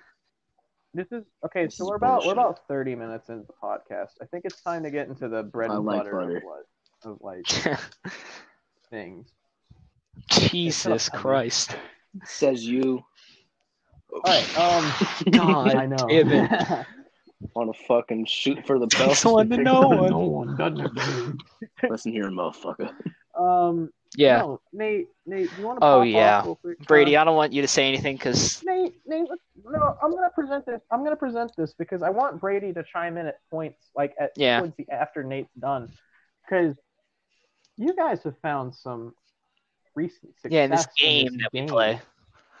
this is okay. This so is we're about we're about thirty minutes into the podcast. I think it's time to get into the bread I and like butter, butter. of what of like [LAUGHS] things. Jesus Christ. Says you All right. Um. [LAUGHS] God I know. damn it. [LAUGHS] want to fucking shoot for the Takes belt. one to know one. no one? Listen here, motherfucker. Um. Yeah. No, Nate. Nate, you want to? Oh, pop yeah. Off real quick? Brady, I don't want you to say anything because Nate, Nate, no, I'm gonna present this. I'm gonna present this because I want Brady to chime in at points like at Yeah. towards the after Nate's done, because you guys have found some recent success yeah, in this in game this that we play.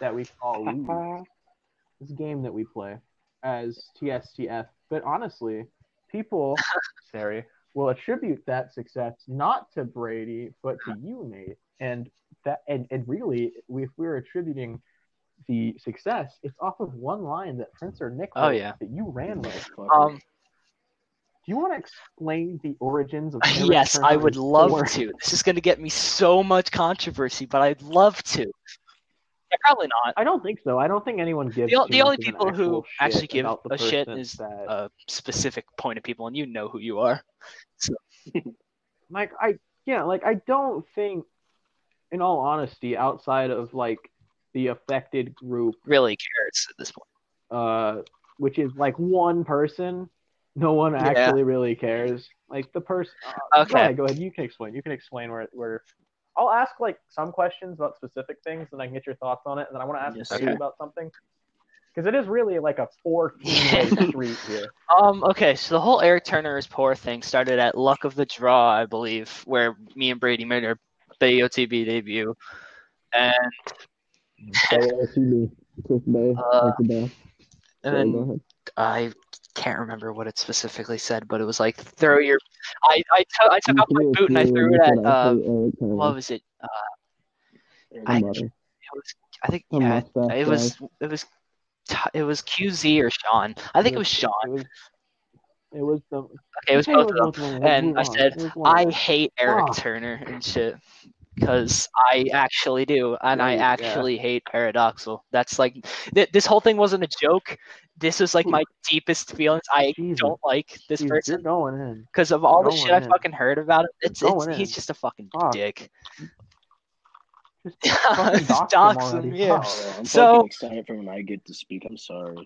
that we call Lose. [LAUGHS] this game that we play as TSTF. But honestly, people, [LAUGHS] sorry, will attribute that success not to Brady, but to you, Nate. And that, and, and really, if we're attributing the success, it's off of one line that Prince or Nick Oh, yeah. that you ran with. Um, Do you want to explain the origins of? [LAUGHS] Yes, I would love to. This is going to get me so much controversy, but I'd love to. Yeah, probably not. I don't think so. I don't think anyone gives. The the only people who actually give a shit is, that- A specific point of people, and you know who you are. [LAUGHS] [LAUGHS] like I yeah, like I don't think in all honesty, outside of like the affected group, Really cares at this point. uh which is like one person, no one Yeah. actually really cares. Like the person uh, Okay. Go ahead, go ahead, you can explain. You can explain where where I'll ask like some questions about specific things and I can get your thoughts on it, and then I want to ask Yes, Brady sir. about something. Because it is really like a fourteen [LAUGHS] way street here. Um. Okay. So the whole Eric Turner is poor thing started at Luck of the Draw, I believe, where me and Brady made our BOTB debut, and uh, and then I can't remember what it specifically said, but it was like throw your. I I, t- I took off my boot and I threw it at uh, what was it? Uh, I- It was, I think, yeah, it was, it was, it was QZ or Sean. I think it was Sean. It was. The. Okay, it was both of them. both of them. Let's And I said, Let's move on. I hate Eric. Turner and shit. Because I actually do, and I Right, yeah. actually hate Paradoxal. That's like, th- this whole thing wasn't a joke. This is like my deepest feelings. I Jesus. don't like this You're person in. because of all the going shit I fucking heard about him. It's, it's he's just a fucking Fuck. dick. [LAUGHS] Just fucking Just dox dox him him, already. yeah. Oh, I'm So- excited for when I get to speak. I'm sorry.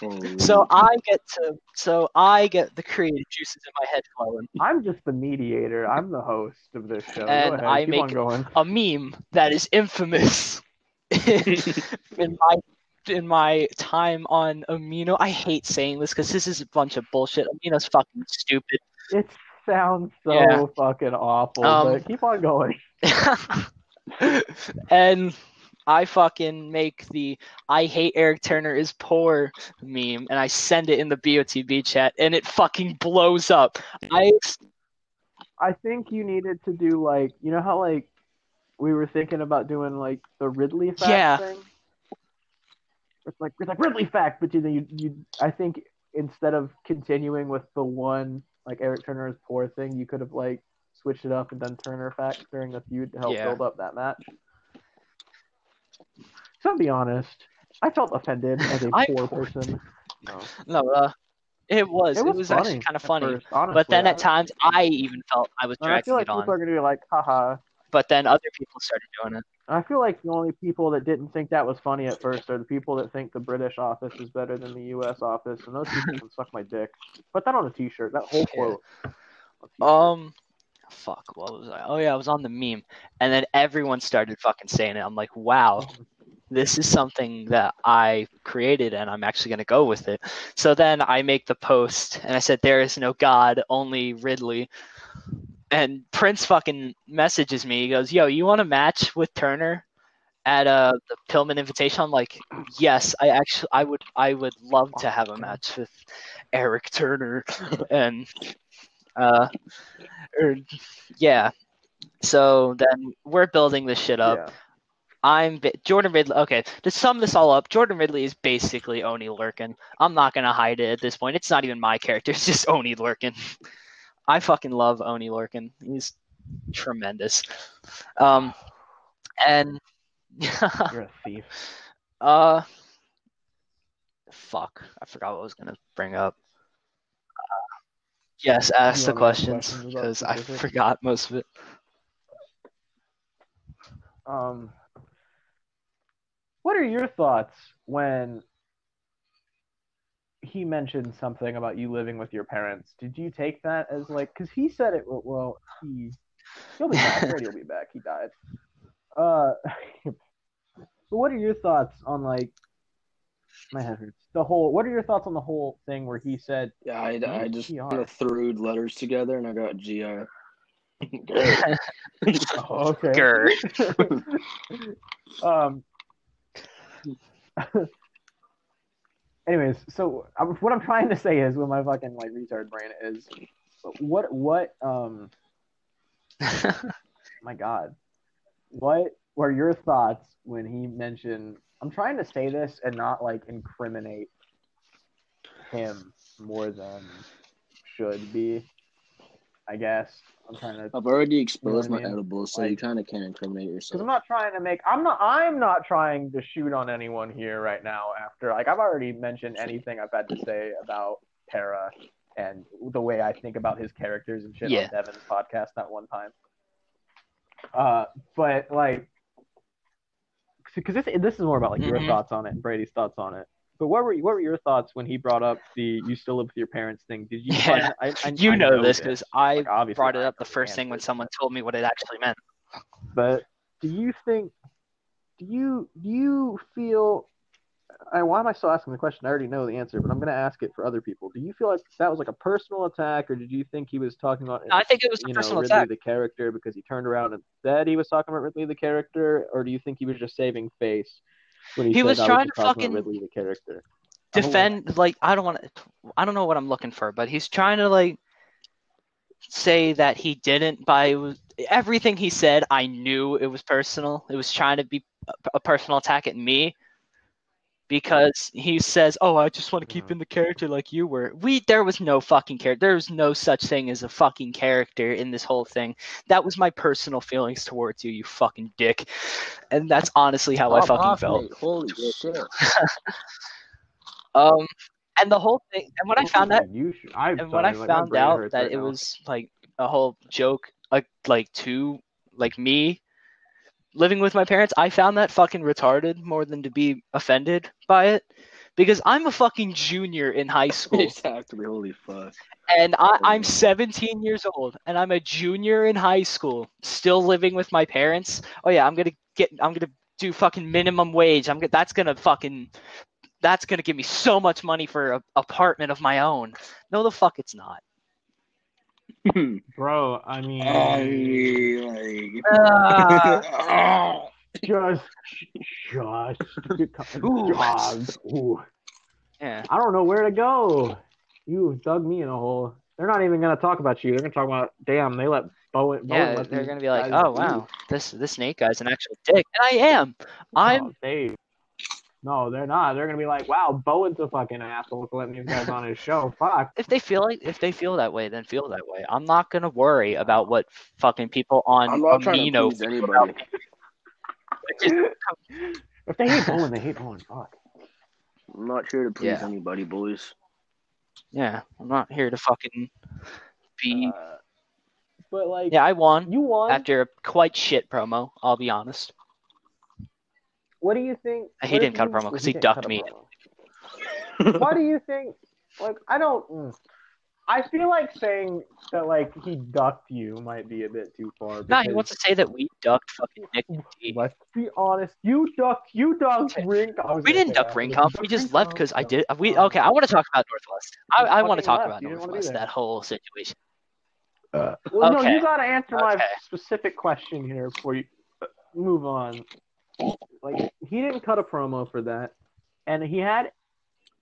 Holy. So I get to, so I get the creative juices in my head flowing. I'm just the mediator. I'm the host of this show. And Go ahead. I Keep make- on going. a meme that is infamous [LAUGHS] in my in my time on Amino. I hate saying this because this is a bunch of bullshit. Amino's fucking stupid. It sounds so Yeah. fucking awful, Um, but keep on going. [LAUGHS] and I fucking make the I hate Eric Turner is poor meme and I send it in the BOTB chat and it fucking blows up. I I think you needed to do like you know how like we were thinking about doing like the Ridley fact Yeah. thing. It's like it's like Ridley fact, but you you you I think instead of continuing with the one like Eric Turner is poor thing, you could have like switched it up and done Turner fact during the feud to help Yeah. build up that match. So to be honest, I felt offended as a I- poor person. No. no uh it was it was, funny actually kind of funny. first, honestly. But then at times I even felt I was and I feel like it on. people are gonna be like, haha. But then other people started doing it. I feel like the only people that didn't think that was funny at first are the people that think the British office is better than the U.S. office, and those people [LAUGHS] can suck my dick. Put that on a T-shirt. That whole quote. t-shirt. Um, fuck, what was I? Oh yeah, I was on the meme, and then everyone started fucking saying it. I'm like, wow, this is something that I created, and I'm actually gonna go with it. So then I make the post, and I said, "There is no God, only Ridley." And Prince fucking messages me. He goes, "Yo, you want a match with Turner?" At uh the Pillman invitation, I'm like, yes, I actually, I would, I would love to have a match with Eric Turner, [LAUGHS] and uh, or yeah. So then we're building this shit up. Yeah. I'm Jordan Ridley. Okay, to sum this all up, Jordan Ridley is basically Oney Lorcan. I'm not gonna hide it at this point. It's not even my character. [LAUGHS] It's just Oney Lorcan. I fucking love Oney Lorcan. He's tremendous. Um, and [LAUGHS] You're a thief. uh, fuck, I forgot what I was gonna bring up. Yes, ask the questions because I forgot most of it. Um, what are your thoughts when he mentioned something about you living with your parents? Did you take that as like because he said it? Well, well, he he'll be back. Will be back. He died. Uh, [LAUGHS] but what are your thoughts on like my head hurts? The whole. What are your thoughts on the whole thing where he said Yeah, I, I just GR. kinda threw letters together and I got [LAUGHS] GR. Oh, okay. Grr. [LAUGHS] um. Anyways, so um, what I'm trying to say is, with my fucking like retard brain is, what what um, [LAUGHS] my god, what were your thoughts when he mentioned? I'm trying to say this and not like incriminate him more than should be. I guess I'm trying to I've already exposed You know I my mean? edibles, so Like- you kind of can't incriminate yourself. Because. I'm not trying to make I'm not I'm not trying to shoot on anyone here right now after like I've already mentioned anything I've had to say about Para and the way I think about his characters and shit Yeah. on Devin's podcast that one time. Uh but like because this this is more about like your Mhm. thoughts on it and Brady's thoughts on it. But what were what were your thoughts when he brought up the you still live with your parents thing? Did you [LAUGHS] Yeah. I, I, you I know, this because I Like, brought it up the first thing when someone told me what it actually meant. But do you think? Do you do you feel? I, why am I still asking the question? I already know the answer, but I'm going to ask it for other people. Do you feel like that was like a personal attack, or did you think he was talking about? I think it was a you know personal Ridley attack. the character because he turned around and said he was talking about Ridley the character, or do you think he was just saving face when he, He was trying just to fucking about Ridley the character? I Defend like I don't want to. I don't know what I'm looking for, but he's trying to like say that he didn't, by everything he said, I knew it was personal. It was trying to be a personal attack at me because he says, "Oh, I just want to keep in the character like you were." We there was no fucking character. There was no such thing as a fucking character in this whole thing. That was my personal feelings towards you, you fucking dick. And that's honestly how I fucking felt. Holy shit. [LAUGHS] Um, and the whole thing, and when I found that, should, and when I like, found out that right it now. was like a whole joke, like like to like me living with my parents, I found that fucking retarded more than to be offended by it. Because I'm a fucking junior in high [LAUGHS] school. exactly. Holy fuck. and I, I'm Mhm. 17 years old, and I'm a junior in high school, still living with my parents. Oh yeah, I'm gonna get, I'm gonna do fucking minimum wage. I'm gonna, that's gonna fucking, that's gonna give me so much money for a apartment of my own. No, the fuck, it's not. [LAUGHS] bro. I mean, I like. [LAUGHS] Ah, [LAUGHS] just, just, Ooh. Ooh. yeah, I don't know where to go. You dug me in a hole. They're not even gonna talk about you. They're gonna talk about, damn, they let Bowen. Bowen yeah. let They're gonna be like, guys oh do." wow, this this Nate guy's an actual dick, and I am. I'm No, they. No, they're not. They're gonna be like, wow, Bowen's a fucking asshole for letting these guys on his show. Fuck. if they feel like if they feel that way, then feel that way. I'm not gonna worry about what fucking people on I'm not trying to Amino please anybody. if they hate Bowen, they hate Bowen. Fuck. I'm not here to please Yeah. anybody, boys. Yeah, I'm not here to fucking be. Uh, but like, yeah, I won you won. after a quite shit promo. I'll be honest. What do you think? He didn't if cut a you- promo 'cause he didn't ducked me. promo. Why do you think? Like, I don't. I feel like saying that like he ducked you might be a bit too far. Nah, he wants to say that we ducked fucking Nick T. Let's be honest. You ducked. You ducked Ring. I We didn't duck that. Ring You Comp. We just left because I did. We okay. I want to talk about Northwest. I, I want to talk left. about You didn't wanna be Northwest. there. That whole situation. Well, no, you gotta answer my specific question here before you uh, move on. Like, he didn't cut a promo for that, and he had,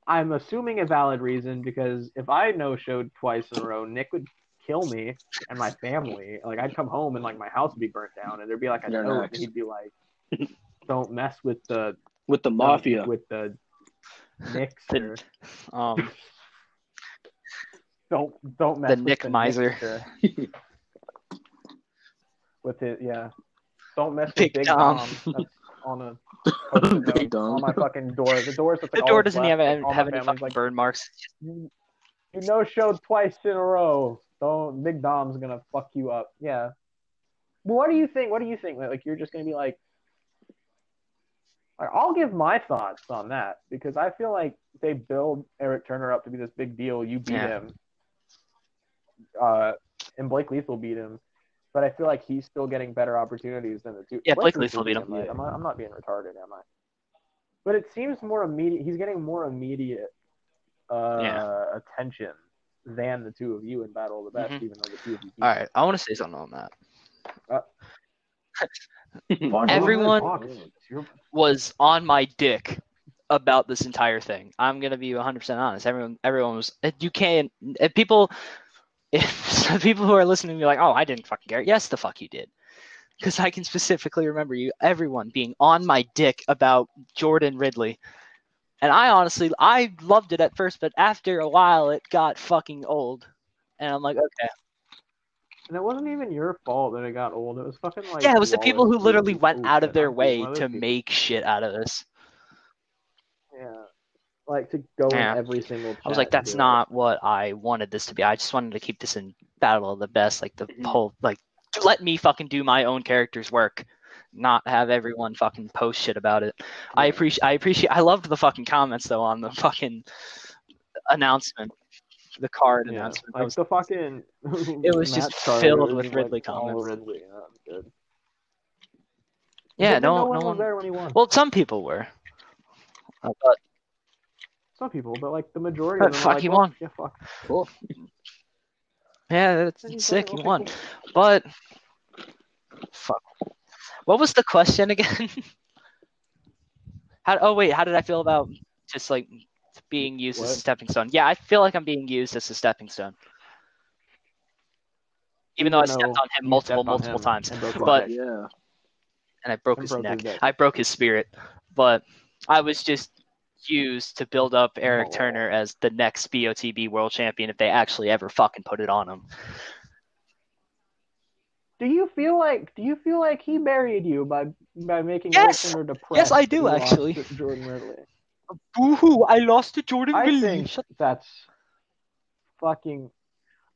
I'm assuming, a valid reason because if I no showed twice in a row, Nick would kill me and my family. Like, I'd come home and like my house would be burnt down, and there'd be like a You're note, next. and he'd be like, "Don't mess with the With the mafia. with the Knicks." The- Um, [LAUGHS] don't don't mess The with Nick the Miser. With it, yeah. Don't mess [LAUGHS] Big with Big Dom. Dom. [LAUGHS] That's on a post-it Big note Dom. on my fucking door. The doors that's the door doesn't left, have, like, any- have any fucking like, burn marks. you, you no showed twice in a row. Don't Big Dom's gonna fuck you up. Yeah. Well, what do you think? What do you think? Like you're just gonna be like, like, I'll give my thoughts on that because I feel like they build Eric Turner up to be this big deal. You beat Yeah. him, uh, and Blake Lethal beat him, but I feel like he's still getting better opportunities than the two. Yeah, Blake Lethal beat him. right? I'm, not, I'm not being retarded, am I? But it seems more immediate. He's getting more immediate uh, Yeah. attention than the two of you in Battle of the Best, Mhm. even though the two of you. beat All right, I want to say something on that. [LAUGHS] him. Fine, Everyone- go ahead, talk. It's your- Was on my dick about this entire thing. I'm gonna be 100 percent honest. Everyone, everyone was. You can't. If people, if [LAUGHS] some people who are listening to me like, oh, I didn't fucking care. Yes, the fuck you did. Because I can specifically remember you, everyone being on my dick about Jordan Ridley. And I honestly, I loved it at first, but after a while, it got fucking old. And I'm like, okay. And it wasn't even your fault that it got old. It was fucking like yeah, it was the people who literally went out of their way one of those to people." make shit out of this. Yeah, like to go Yeah. in every single. I was like, that's not what I wanted this to be. I just wanted to keep this in Battle of the Best, like the Mm-hmm. Mhm. whole like let me fucking do my own character's work, not have everyone fucking post shit about it. I appreciate I appreciate I loved the fucking comments though on the fucking announcement. The card Yeah, announcement. Like was- the fucking. [LAUGHS] It was [LAUGHS] just Matt Charter filled with like Ridley all comments. Ridley. That was good. yeah, then no, no no one one. was there when he won. Well, some people were. Uh, but Some people, but like the majority But of them. fuck, like, he well, won. Yeah, fuck. Cool. yeah, that's And sick. like, He won. But fuck. What was the question again? [LAUGHS] how? Oh wait, how did I feel about just like being used as a stepping stone? Yeah, I feel like I'm being used as a stepping stone. even though I Even stepped though on him multiple, on multiple him times, and broke his but. Yeah. and I broke And his broke neck. his neck. I broke his spirit, but I was just used to build up Eric Oh. Turner as the next BOTB world champion if they actually ever fucking put it on him. Do you feel like do you feel like he buried you by by making Yes! Eric Turner depressed? Yes, I do, when he lost actually. Jordan Ridley. Boo-hoo! I lost to Jordan I Ridley. think Shut- that's fucking.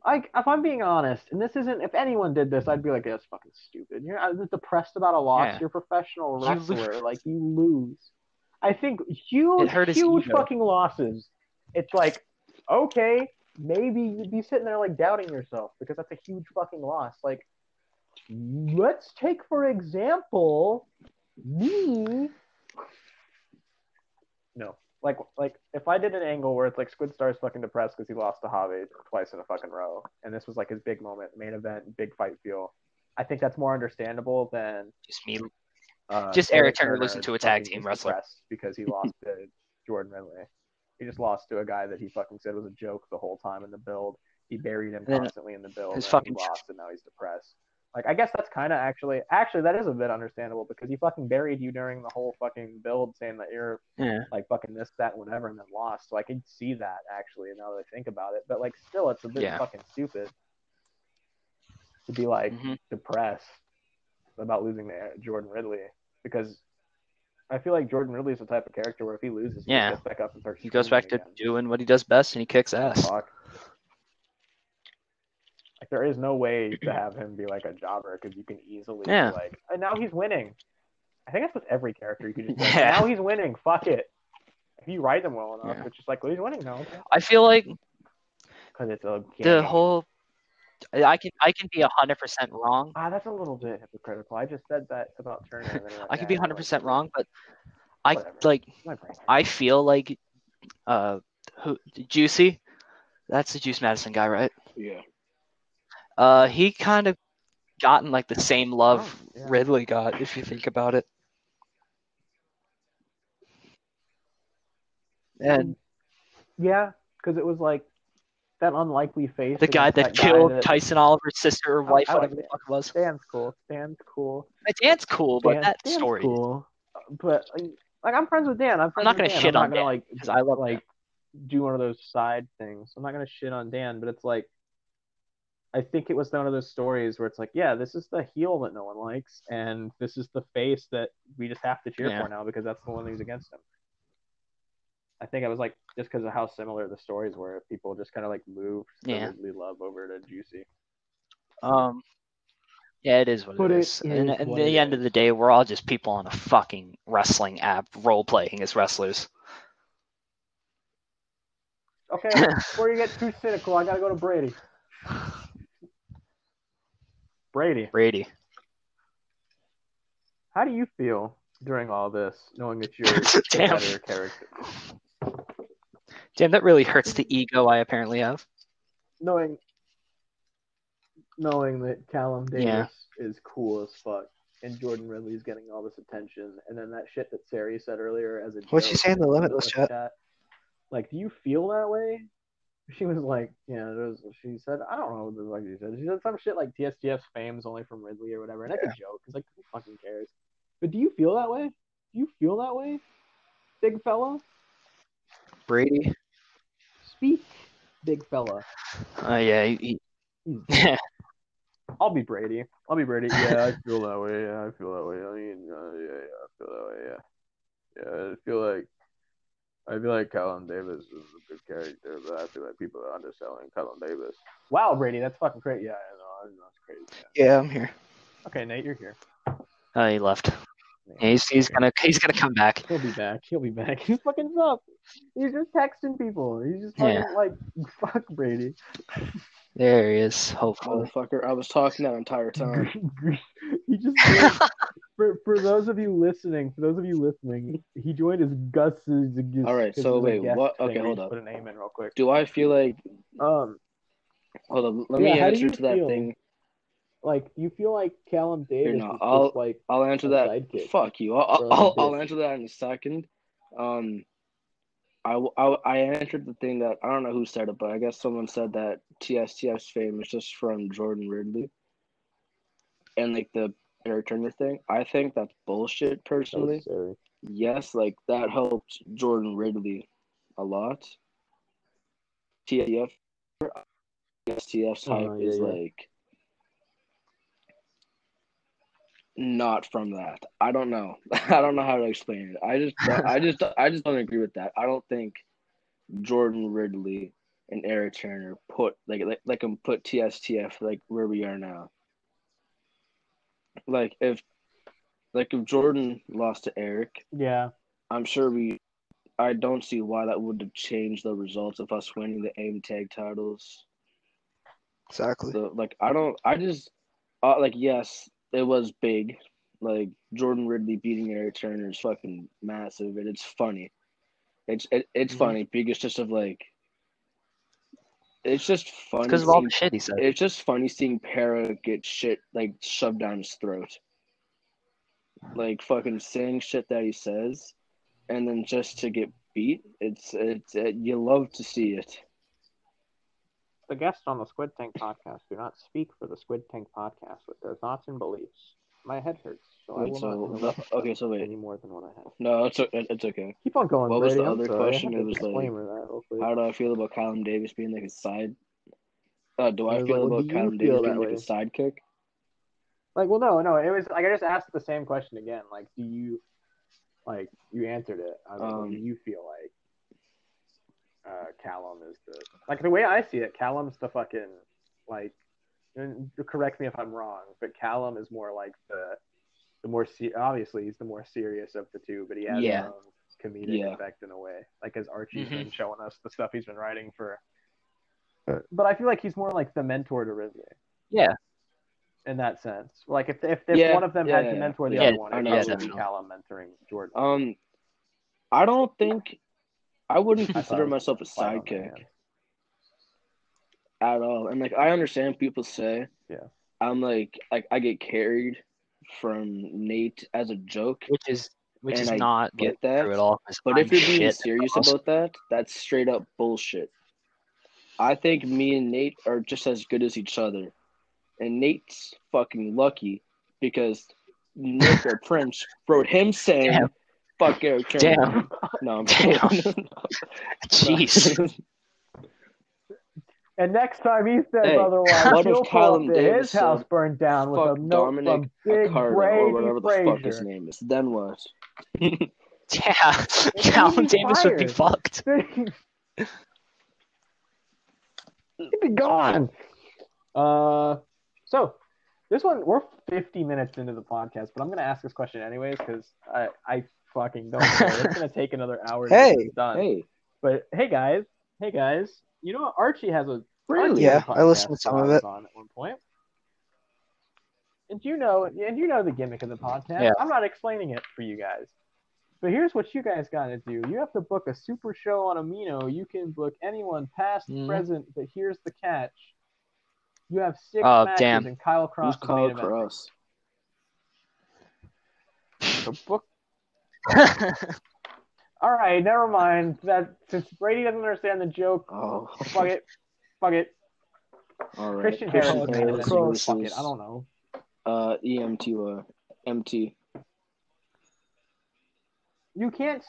Like, if I'm being honest, and this isn't, if anyone did this, I'd be like, yeah, that's fucking stupid. You're uh, not depressed about a loss. Yeah. You're a professional You wrestler. like, you lose. I think huge, It hurt his huge fucking losses. It's like, okay, maybe you'd be sitting there like doubting yourself because that's a huge fucking loss. Like, let's take for example me. No, like like if I did an angle where it's like Squid Star's fucking depressed because he lost to Javi twice in a fucking row, and this was like his big moment, main event, big fight feel. I think that's more understandable than Just me. Uh, Just Eric Turner losing to a tag team wrestler. because he lost to [LAUGHS] Jordan Ridley. He just lost to a guy that he fucking said was a joke the whole time in the build. He buried him constantly in the build. his fucking- he lost, and now he's depressed. Like I guess that's kind of actually actually that is a bit understandable because he fucking buried you during the whole fucking build, saying that you're Yeah. like fucking this, that, whatever, and then lost. So I can see that actually now that I think about it. But like still, it's a bit Yeah. fucking stupid to be like Mhm. depressed about losing to Jordan Ridley because I feel like Jordan Ridley is the type of character where if he loses, he Yeah. gets back up and starts. He goes back to again. doing what he does best, and he kicks ass. Fuck. Like there is no way to have him be like a jobber because you can easily Yeah. be like, and now he's winning. I think that's with every character. You can just [LAUGHS] like, Yeah. now he's winning. Fuck it. If you write them well enough, Yeah. it's just like, well, he's winning now I feel like because it's a the whole. I can I can be hundred percent wrong. Ah, that's a little bit hypocritical. I just said that about Turner. And then you're like, I could be know, hundred percent like, wrong, but I Whatever. like. I feel like uh who Juicy, that's the Juice Madison guy, right? Yeah. Uh, he kind of gotten like the same love Oh, yeah. Ridley got, if you think about it. And Yeah, because it was like that unlikely face. the guy against that killed that- Tyson Oliver's sister or wife, I like whatever the fuck it was. Dan's cool. Dan's cool. Dan's cool, but that Dan's story. cool. But like, I'm friends with Dan. I'm, friends not gonna Dan. shit I'm on not gonna Dan, like because I love like do one of those side things. I'm not gonna shit on Dan, but it's like I think it was one of those stories where it's like, yeah, this is the heel that no one likes, and this is the face that we just have to cheer Yeah. for now because that's the one who's against him. I think I was like just because of how similar the stories were, people just kind of like moved the Yeah. Ridley love over to Juicy. Um, yeah, it is what But it it is. is and at the it end of the day, we're all just people on a fucking wrestling app role playing as wrestlers. Okay, [LAUGHS] before you get too cynical, I gotta go to Brady. Brady, Brady. how do you feel during all this, knowing that you're [LAUGHS] a better character? Damn, that really hurts the ego I apparently have. Knowing, knowing that Callum Davis Yeah. is cool as fuck, and Jordan Ridley's getting all this attention, and then that shit that Sari said earlier as a What'd she joke say in the Limitless Limitless chat? Like, do you feel that way? She was like, yeah, there's, she said, I don't know what the fuck she said. She said some shit like TSTF's fame's only from Ridley or whatever. And that's a joke, because, like, who fucking cares? But do you feel that way? Do you feel that way? Big fella? Brady. Speak, big fella. Uh, yeah, he, he- [LAUGHS] I'll be Brady. I'll be Brady. Yeah, I feel that way. Yeah, I feel that way. I mean, uh, yeah, yeah, I feel that way. Yeah, yeah. I feel like I feel like Callum Davis is a good character, but I feel like people are underselling Callum Davis. Wow, Brady, that's fucking crazy. Yeah, I know, I know, that's crazy. Yeah. yeah, I'm here. Okay, Nate, you're here. Oh, he left. Yeah, he's he's gonna he's gonna come back. He'll be back. He'll be back. [LAUGHS] He's fucking up. He's just texting people. He's just fucking Yeah. like, [LAUGHS] fuck Brady. There he is. Hopefully. Motherfucker, I was talking that entire time. [LAUGHS] he just for for those of you listening, for those of you listening, he joined as Gus's. All right, so wait, what- okay, hold up. Put a name in real quick. Do I feel like? Um, Hold on, let Yeah, me how answer you to that feel? thing. Like you feel like Callum Davis is I'll- just like I'll answer that. sidekick. Fuck you. I'll, I'll, I'll answer that in a second. Um, I, I, I answered the thing that I don't know who said it, but I guess someone said that TSTF's fame is just from Jordan Ridley and like the Eric Turner thing. I think that's bullshit personally. Sorry. Yes, like that helped Jordan Ridley a lot. TSTF, TSTF's Oh, hype yeah, is yeah. like not from that. I don't know. [LAUGHS] I don't know how to explain it. I just, I just, I just don't agree with that. I don't think Jordan Ridley and Eric Turner put like like like him put TSTF like where we are now. Like if, like if Jordan lost to Eric, Yeah. I'm sure we. I don't see why that would have changed the results of us winning the aim tag titles. Exactly. The, like I don't. I just uh, like yes, it was big. Like Jordan Ridley beating Eric Turner is fucking massive, and it's funny. It's it, it's Mhm. funny because just of like. It's just funny. Because of all the shit he said. it's just funny seeing Para get shit like shoved down his throat. Like fucking saying shit that he says, and then just to get beat. It's it's it, you love to see it. The guests on the Squid Tank podcast do not speak for the Squid Tank podcast with their thoughts and beliefs. My head hurts, so I will so not okay, so wait. any more than what I have. No, it's it's okay. Keep on going, What was the I'm other sorry. question? It was like, disclaimer that real quick. How do I feel about Callum Davis being like a side? Uh, do I I feel like, about do you Callum feel Davis being like a sidekick? Like, well, no, no. It was like I just asked the same question again. Like, do you, like, you answered it. I mean, what do Um, you feel like uh, Callum is the like the way I see it? Callum's the fucking like. And correct me if I'm wrong, but Callum is more like the the more se- obviously he's the more serious of the two, but he has Yeah. his own comedic Yeah. effect in a way. Like as Archie's Mhm. been showing us the stuff he's been writing for. But I feel like he's more like the mentor to Ridley Yeah. in that sense. Like if if, if Yeah, one of them yeah, had yeah, to mentor the yeah. other one, I it know would what probably you be. Callum mentoring Jordan. Um, I don't think I wouldn't [LAUGHS] consider it myself a fine sidekick at all. And like I understand people say, Yeah. I'm like like I get carried from Nate as a joke, which is which is I not get like, that, at all. 'cause But I'm if you're being serious also. about that, that's straight up bullshit. I think me and Nate are just as good as each other. And Nate's fucking lucky because Nick or Prince [LAUGHS] wrote him saying, Damn. Fuck Eric Turner. Damn. [LAUGHS] No, I'm Damn. kidding. [LAUGHS] Jeez. [LAUGHS] And next time he says Hey, otherwise, what if he'll Callum fall to Davis his house burned down with a note Dominic from Big Carter Brady or whatever the fuck his name is. Then what? Yeah, Callum Davis would be fucked. He'd be gone. Uh, so this one we're 50 minutes into the podcast, but I'm gonna ask this question anyways because I I fucking don't care. It's gonna take another hour. to Hey, get this done. Hey, But hey guys, hey guys, you know what? Archie has a Really? Yeah, I listened to some of it. on at one point. And you know, and you know the gimmick of the podcast. Yeah. I'm not explaining it for you guys. But here's what you guys got to do. You have to book a super show on Amino. You can book anyone past, Mhm. present, but here's the catch. You have six Oh, matches damn. and Kyle Cross who's Kyle. Cross? So book [LAUGHS] All right, never mind. That since Brady doesn't understand the joke, Oh, fuck it. Fuck it. all right. Christian Harris Christian is main Harris event. Fuck it. I don't know. Uh, EMT, uh, MT. You can't.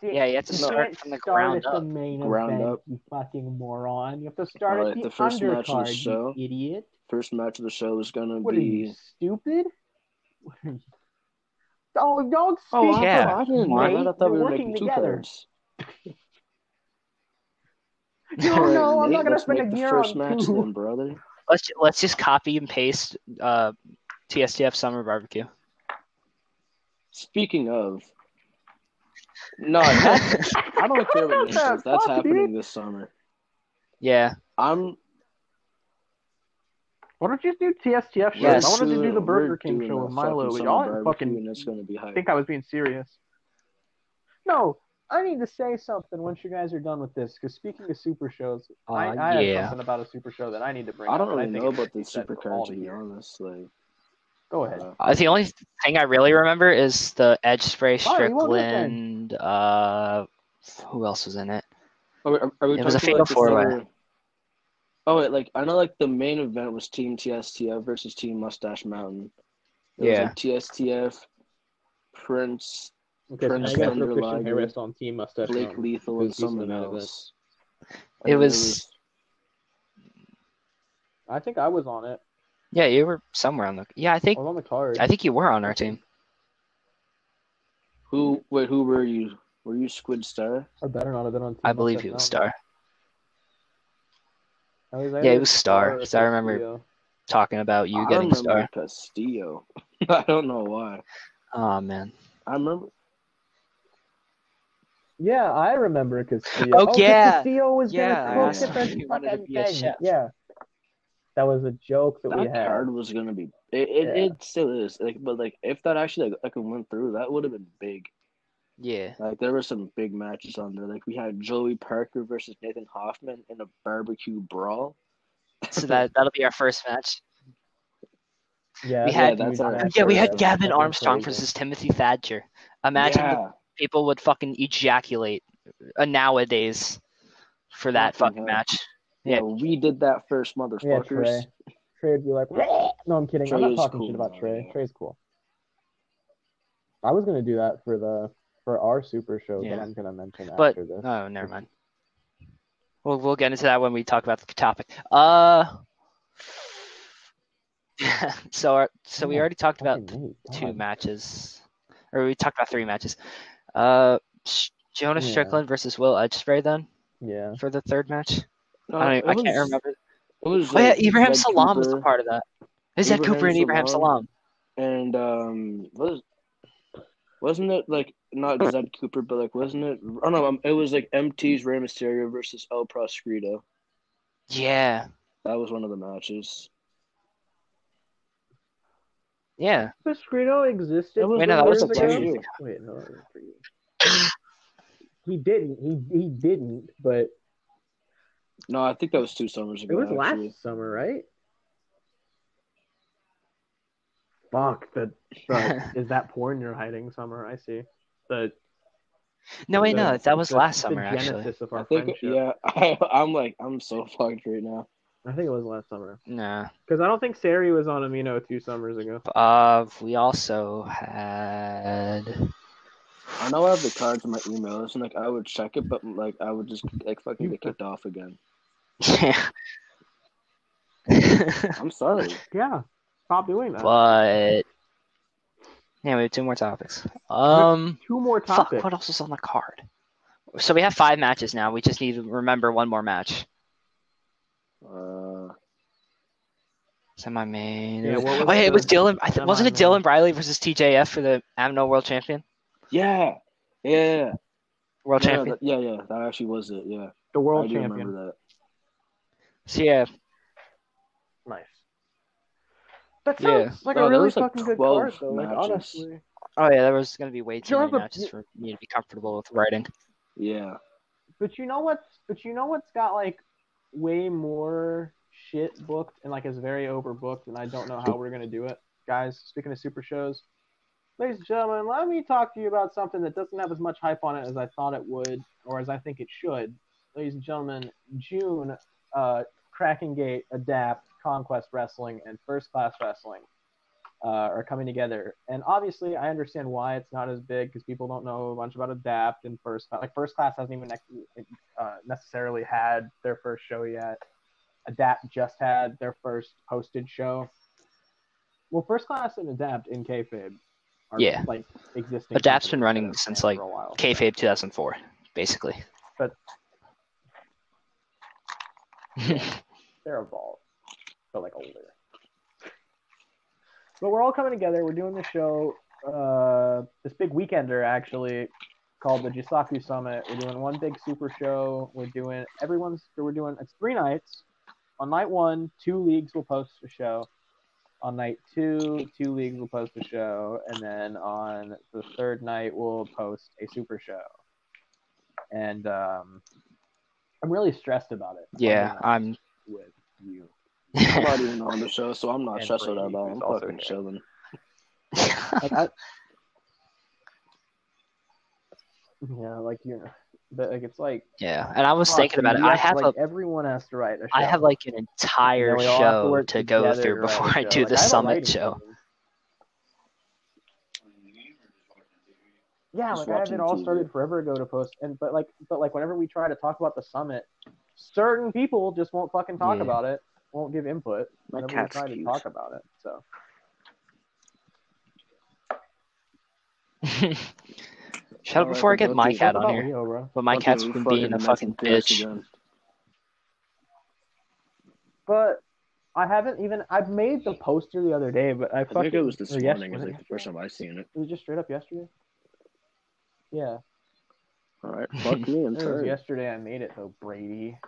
St- Yeah, you have to you start from the start ground at the up. main Ground event, up. you fucking moron. You have to start Alright, at the, the first match of the undercard, show. you idiot. First match of the show is gonna What are you be. stupid? What are you- Oh, don't speak. Oh, Yeah. thought, I didn't know that. I thought we you're were working making two together. cards. No, Alright, no, I'm Nate, not gonna spend a year first on match two. [LAUGHS] then, brother. let's let's just copy and paste uh, TSTF Summer Barbecue. Speaking of, no, [LAUGHS] I don't care what Nate says. That's happening this summer. Yeah, I'm. Why don't you just do TSTF shows? Yes. I wanted to do the Burger King show with Milo, fucking but y'all summer didn't fucking and it's gonna be hype. think I was being serious. No, I need to say something once you guys are done with this. Because speaking of super shows, I, Uh, I have yeah. something about a super show that I need to bring I don't up. really think know about should be the said super for cards to to be honest. Like, Go ahead. uh, uh, the only thing I really remember is the Edge Spray you won't do it then. Strickland uh, who else was in it? Are we, are we It was a fatal like four-way. Third- Oh wait, like I know, like the main event was Team TSTF versus Team Mustache Mountain. It was, Yeah. like, TSTF, Prince, Okay, Prince I guess Thunder for Christian Liger, Harris on Team Mustache Blake Mountain. Lethal, and someone in that event? else. It And was- I think I was on it. Yeah, you were somewhere on the. Yeah, I I think was on the card. I think you were on our team. Who? Wait, who were you? Were you Squid Star? I better not have been on Team I believe Mustache he was Mountain. Star. I was Yeah, it was Star, or 'cause I remember- Castillo. Talking about you I getting remember Star. Castillo. [LAUGHS] I don't know why. Oh man. I remember. Yeah, I remember Castillo. Oh, oh 'cause yeah. Castillo was Yeah, gonna I cook asked at him the if he wanted to fucking be a thing. chef. Yeah, that was a joke that, we That had. card was gonna be. It, it, Yeah. it still is. Like, but like, if that actually like, like went through, that would have been big. Yeah. Like, there were some big matches on there. Like, we had Joey Parker versus Nathan Hoffman in a barbecue brawl. So that that'll be our first match. Yeah, We had- was a huge that's our- Yeah, we had. Gavin Armstrong crazy. versus Timothy Thatcher. Imagine yeah. people would fucking ejaculate uh, nowadays for that Fucking fucking hell. match. yeah, Yeah. we did that first, Yeah, motherfuckers. Trey. Trey would be like, "Bleh." no, I'm kidding. I'm not talking cool, shit about Trey. yeah. Trey's cool. I was gonna do that for the for our super show, Yeah. but I'm gonna mention But- after this. Oh, never mind. We'll we'll get into that when we talk about the topic. Uh. [LAUGHS] so our, so we already talked about two matches, or we talked about three matches. Uh, Jonas Yeah. Strickland versus Will Edgespray then Yeah. for the third match. No, I, don't, it I can't remember. Was Oh yeah, like Ibrahim Zed Salam was a part of that. Is that Cooper and Ibrahim Salam. Salam? and um, what was wasn't it like not Zed Cooper, but like wasn't it? I don't know. it was like MT's Rey Mysterio versus El Proscrito. Yeah, That was one of the matches. yeah. Pescrito existed. Wait, no, that was a two. Wait, no, that was for you. He didn't. He he didn't. But No, I think that was two summers ago. it ago. was last actually. summer, right? Fuck. The, the [LAUGHS] is that porn you're hiding? Summer. I see. The No, wait, no, the- that was the- last the summer actually. genesis of our I think friendship. yeah. [LAUGHS] I, I'm like I'm so fucked right now. I think it was last summer Nah. because I don't think Sari was on Amino two summers ago. Uh, we also had. I know I have the cards in my emails, and like I would check it, but like I would just like fucking get kicked off again. [LAUGHS] Yeah. I'm sorry. Yeah, stop doing that. but yeah, we have two more topics. Um, Two more topics. fuck, topics. what else is on the card? So we have five matches now. We just need to remember one more match. Uh, Semi main. Yeah, what was oh, yeah, it was the Dylan. I th- wasn't it? Dylan Briley versus TJF for the Amino World Champion? yeah, yeah, World yeah, Champion. that, yeah, yeah. That actually was it. Yeah, the world I do champion. remember that. So yeah, Nice. That Yeah. like No, a really was, like, good 12 card, though. Like honestly, oh yeah, there was gonna be way too Sure, many but- matches for me to be comfortable with writing. Yeah, but you know what's but you know what's got like way more shit booked and like is very overbooked, and I don't know how we're gonna do it, guys. Speaking of super shows, ladies and gentlemen, let me talk to you about something that doesn't have as much hype on it as I thought it would, or as I think it should. Ladies and gentlemen, June, uh, Cracking Gate, Adapt, Conquest Wrestling, and First Class Wrestling uh, are coming together. And obviously, I understand why it's not as big because people don't know a bunch about Adapt and First Class. Like First Class hasn't even uh, necessarily had their first show yet. Adapt just had their first posted show. Well, First Class and Adapt in kayfabe are Yeah. like existing. Adapt's been running since, like, for a while. Kayfabe 2004, basically. But [LAUGHS] they're evolved, but like older. But we're all coming together. We're doing this show, uh, this big weekender actually, called the Jisaku Summit. We're doing one big super show. We're doing everyone's. We're doing it's three nights. On night one, two leagues will post a show. On night two, two leagues will post a show, and then on the third night, we'll post a super show. And um, I'm really stressed about it. yeah, I'm. with you. I'm not even on the [LAUGHS] show, so I'm not And stressed Brady, out about. it. I'm fucking here. chilling. I, yeah, like you know, but like it's like Yeah, and I was fuck, thinking about it. you I to, have like a everyone has to write a show. I have like an entire And we all to show to go through before I do Like, the I summit writing show. Yeah, Just like I have it all TV. started forever ago to post, and but like but like whenever we try to talk about the summit, certain people just won't fucking talk Yeah. about it, won't give input My whenever we cat's try to talk about it. So [LAUGHS] Shut up before I get my cat on about here. Leo, bro. But my Okay, cat's we been being a fucking bitch. But I haven't even I've made the poster the other day, but I I fucking think it was this or morning. yes- was like the first time I seen it. It was just straight up yesterday. Yeah, All right, [LAUGHS] fuck me. I'm it was yesterday. I made it though, Brady.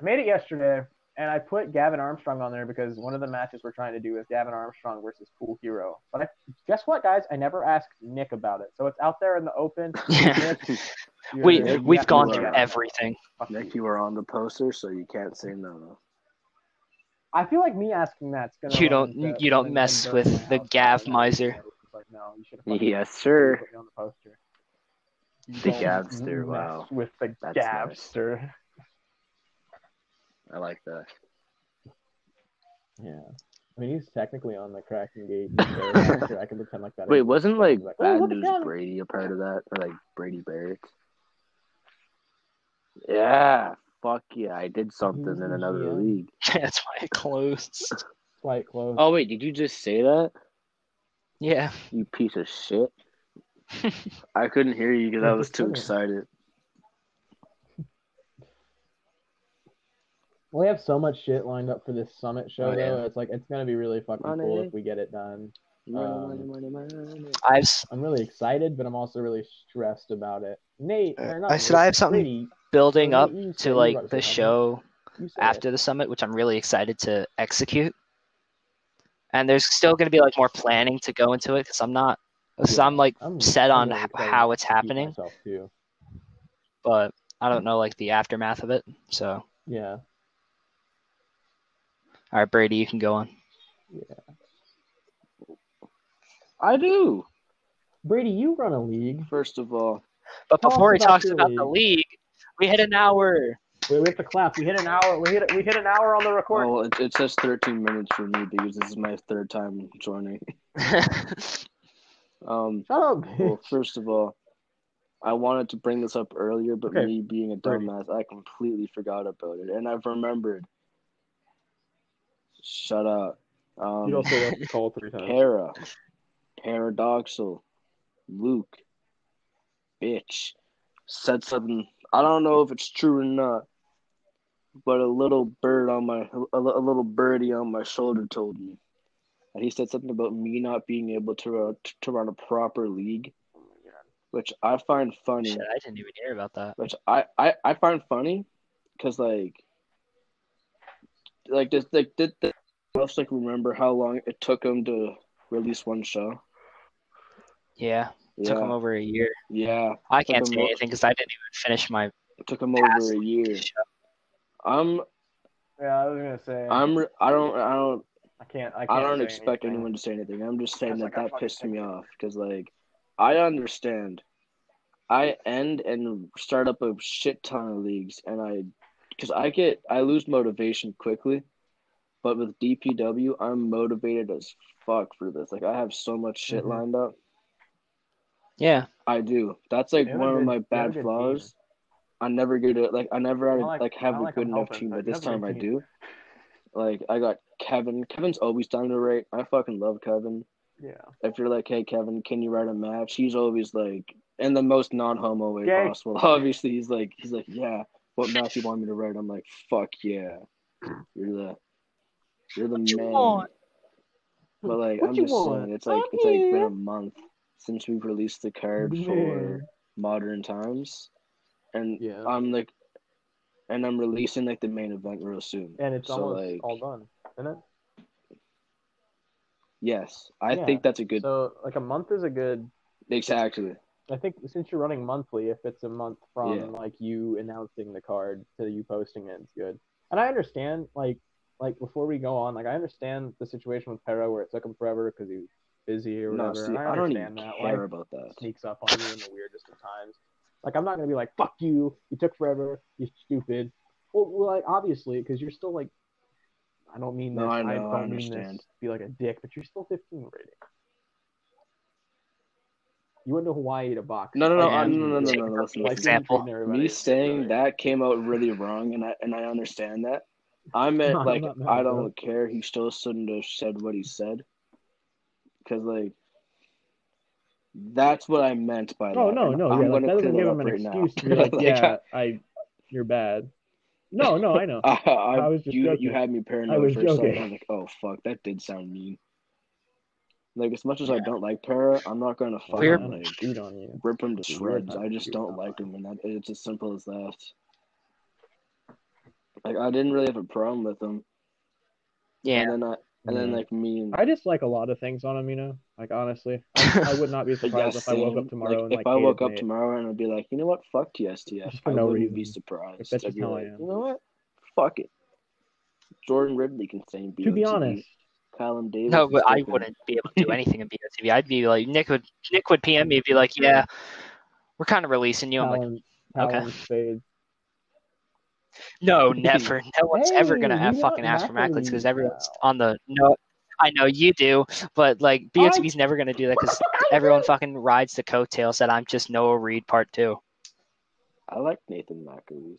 I made it yesterday, and I put Gavin Armstrong on there because one of the matches we're trying to do is Gavin Armstrong versus Pool Hero. But I, guess what, guys? I never asked Nick about it, so it's out there in the open. [LAUGHS] Yeah. Nick, We you we've gone through everything. Nick, you were on the poster, so you can't say no. I feel like me asking that's gonna. You don't- uh, you don't mess with my the Gav miser. Like, no, you should have fucking Yes, sir. put on the poster. The Gavster, wow. With the That's nice. Gavster. I like that. Yeah. I mean, he's technically on the Kraken Gate. [LAUGHS] so I can pretend like that. Wait, wasn't like Like, oh, Bad look at News. Brady a part of that, or like Brady Barrett? Yeah, fuck yeah! I did something He's in another GM. league. [LAUGHS] That's why it closed. quite close. Oh wait, did you just say that? Yeah. You piece of shit! [LAUGHS] I couldn't hear you because I was too excited. We have so much shit lined up for this summit show, Oh, yeah. though. It's like it's gonna be really fucking cool if we get it done. Money, Um, money, money, money. I've s- I'm really excited, but I'm also really stressed about it. Nate, or not I said Nate, I have something Brady, building up to like the show after it. the summit, which I'm really excited to execute. And there's still going to be like more planning to go into it because I'm not, because Yeah. I'm like I'm set I'm on really how it's happening, but I don't know like the aftermath of it. So, Yeah. All right, Brady, you can go on. Yeah. I do. Brady, you run a league. First of all, But Tell us before he talks your about the league. league, we hit an hour. Wait, we have to clap. We hit an hour. We hit we hit an hour on the record. well, it, it says 13 minutes for me because this is my third time joining. [LAUGHS] Um, Shut up, bitch. well, first of all, I wanted to bring this up earlier, but Okay. me being a Brady. dumbass, I completely forgot about it, and I've remembered. Shut up. Um, you also left the call three times. Para, Paradoxal, Luke, bitch, said something. I don't know if it's true or not, but a little bird on my, a, a little birdie on my shoulder told me, and he said something about me not being able to run, to run a proper league, which I find funny. Shit, I didn't even hear about that. Which I, I, I find funny, cause like, like this like did the else like remember how long it took him to release one show? Yeah, took him Yeah, over a year. yeah, I can't say anything because I didn't even finish my it took him past over a year. show. I'm, Yeah, I was gonna say. I'm, I don't, I don't, I can't. I, can't I don't expect anything. anyone to say anything. I'm just saying that like that pissed me off because like, I understand. I end and start up a shit ton of leagues, and I, because I get, I lose motivation quickly. But with DPW, I'm motivated as fuck for this. Like I have so much shit Mhm. lined up. Yeah, I do. That's like You have a one of my you have a bad good flaws. I never get it. Like I never I like- like have I a like good I'm enough helping, team, but but this time I do. Like I got Kevin. Kevin's always down to rate. I fucking love Kevin. Yeah. If you're like, hey Kevin, can you write a match? He's always like, in the most non-homo way Gay. possible. [LAUGHS] Obviously, he's like, he's like, yeah. What match you want me to write? I'm like, fuck yeah. You're the, you're the you man. want? But like, What I'm just want? saying, it's like I'm it's like been a month since we've released the card Yeah. for modern times, and Yeah. I'm like, and I'm releasing like the main event real soon. And it's So, almost like- all done, isn't it? Yes, I Yeah. think that's a good. So like a month is a good. exactly. I think since you're running monthly, if it's a month from Yeah. like you announcing the card to you posting it, it's good. And I understand like like before we go on, like I understand the situation with Pero where it took him forever because he was busy or No, whatever. see, I I don't even understand that. care Life about that. sneaks up on you in the weirdest of times. Like I'm not gonna be like fuck you, you took forever, you stupid. Well, well like obviously because you're still like. I don't mean this. No, I I, know, I don't mean understand. this be like a dick, but you're still 15 rated. You went to Hawaii to box. No, no, no, Like, uh, no, no, no, no, no, listen, example. Me saying that came out really wrong, and I and I understand that. I meant [LAUGHS] No, I'm like not I don't care. He still shouldn't have said what he said, because like that's what I meant by oh, that. Oh no, no, I'm yeah, like, that doesn't give him an right now. excuse to be [LAUGHS] like, Like, yeah, I, you're bad. No, no, I know. [LAUGHS] I, I, I was just you joking. you had me I paranoid was for a second. I was like, oh fuck, that did sound mean. Like as much as I don't like Para, I'm not gonna We're- fucking like shoot on you. rip him to shreds. I just don't like him. him, and that it's as simple as that. Like I didn't really have a problem with him, Yeah. and then I and then like me and I just like a lot of things on him, you know. Like honestly, I, I would not be But [LAUGHS] surprised yeah, if I woke up tomorrow Like, and if like I woke up Nate. tomorrow and I'd be like, you know what, fuck TSTF. Just for I no wouldn't be surprised. Like, that's I'd just be how I like, am. you know what, fuck it. Jordan Ridley can say To be BOTB. honest, Callum Davis. No, but I wouldn't be able to do anything in BOTV. I'd be like Nick would Nick would PM me, and be like, "Yeah, we're kind of releasing you." I'm like, Talon, okay. Talon Spade. "No, [LAUGHS] never. No one's ever gonna have fucking want ask for Macklins because everyone's now. on the no." I know you do, but like BOTV's never gonna do that because [LAUGHS] everyone fucking rides the coattails that I'm just Noah Reed part two. I like Nathan McAleese.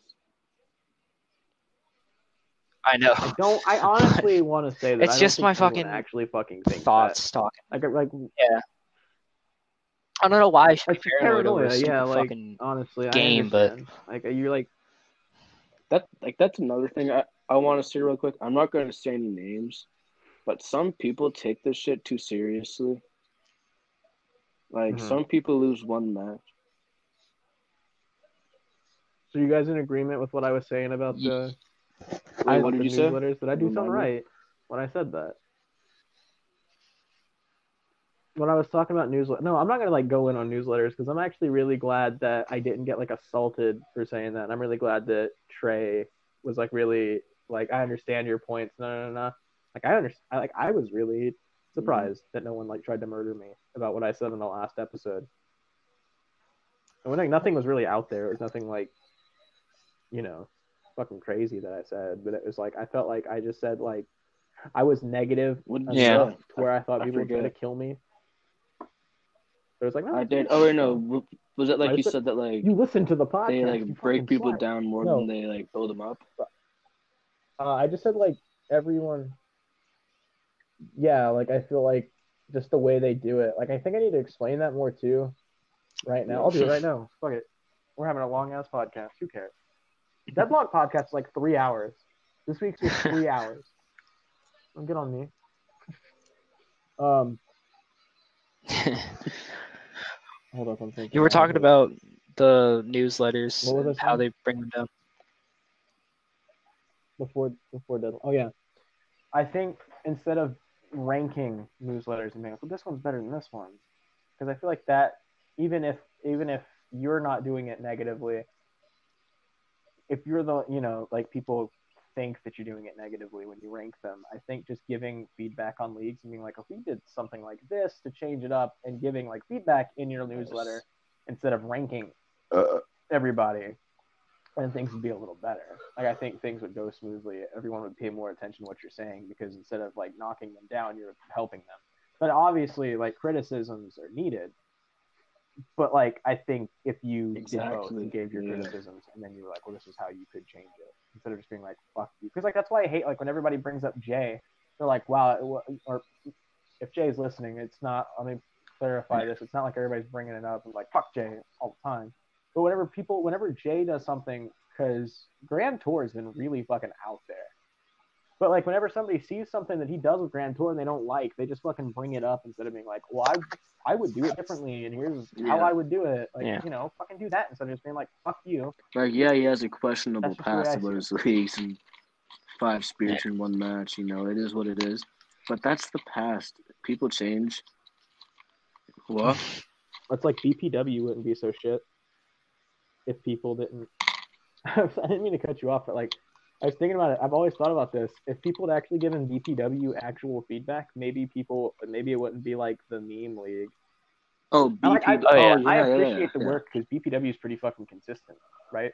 I know. I don't. I honestly [LAUGHS] want to say that. It's I just think my anyone fucking actually fucking thinks Thoughts talking. That. Like, like yeah. I don't know why I should be It's paranoid over a yeah, like- fucking. honestly, Game, I but- like you're like That like that's another thing I, I want to say real quick. I'm not going to say any names, but some people take this shit too seriously. Like Mhm. some people lose one match. So you guys in agreement with what I was saying about the, Wait, what the did you say? newsletters? Did I do something me. right when I said that? When I was talking about newsletters, no, I'm not gonna like go in on newsletters because I'm actually really glad that I didn't get like assaulted for saying that. And I'm really glad that Trey was like really like I understand your points. No, no, no, no. Like I understand. I, like I was really surprised mm-hmm. that no one like tried to murder me about what I said in the last episode. And when like nothing was really out there, it was nothing like, you know, fucking crazy that I said, but it was like I felt like I just said like I was negative enough Yeah. to where I thought I people were gonna kill me. But it was like, no, I did. Oh wait, no. Was it like I you said- said that like You listen to the podcast. they like break people slut. down more No. than they like build them up? Uh, I just said like everyone. Yeah, like I feel like just the way they do it. Like I think I need to explain that more too. Right now, I'll do it right [LAUGHS] now. Fuck it. We're having a long ass podcast. Who cares? Deadlock podcast is like three hours. This week's was three [LAUGHS] hours. Don't get on me. Um, [LAUGHS] hold up, I'm thinking. you were talking about. about the newsletters What was I and how they bring them down. before before deadline. Oh yeah, I think instead of ranking newsletters and being like, well, this one's better than this one, because I feel like that even if even if you're not doing it negatively, if you're the you know like people think that you're doing it negatively when you rank them, I think just giving feedback on leagues and being like, if we did something like this to change it up and giving like feedback in your newsletter instead of ranking uh-uh. everybody and things would be a little better. Like I think things would go smoothly. Everyone would pay more attention to what you're saying because instead of like knocking them down, you're helping them. But obviously, like criticisms are needed. But like I think if you Exactly, gave your yeah. criticisms and then you were like, well, this is how you could change it instead of just being like, fuck you. Because like that's why I hate like when everybody brings up Jay, they're like, wow, or if Jay's listening, it's not. Let me clarify this. It's not like everybody's bringing it up and like fuck Jay all the time. But whenever people, whenever Jay does something, because Grand Tour has been really fucking out there. But like whenever somebody sees something that he does with Grand Tour and they don't like, they just fucking bring it up instead of being like, well, I, I would do it differently, and here's how I would do it. Like, Yeah. you know, fucking do that instead of just being like, fuck you. Like yeah, he has a questionable That's just the way past I about his leagues and five spears in one match. You know, it is what it is. But that's the past. People change. What? [LAUGHS] It's like BPW wouldn't be so shit if people didn't. [LAUGHS] I didn't mean to cut you off, but like I was thinking about it. I've always thought about this. If people had actually given BPW actual feedback, maybe people, maybe it wouldn't be like the meme league. Oh, I like, I, BP. Oh, oh, yeah. I yeah, yeah, appreciate the work because BPW is pretty fucking consistent, right?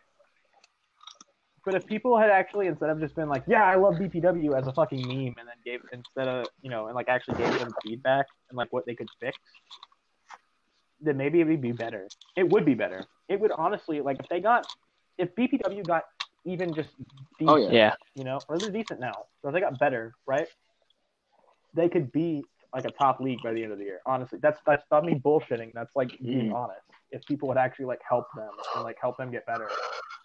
But if people had actually instead of just been like, "Yeah, I love BPW" as a fucking meme, and then gave instead of you know, and like actually gave them feedback and like what they could fix, then maybe it would be better. It would be better. It would honestly like if they got if BPW got even just decent, Oh, yeah. Yeah. you know, or they're decent now, so if they got better, right? They could be like a top league by the end of the year. Honestly, that's that's not me bullshitting. That's like being Mm. honest. If people would actually like help them and like help them get better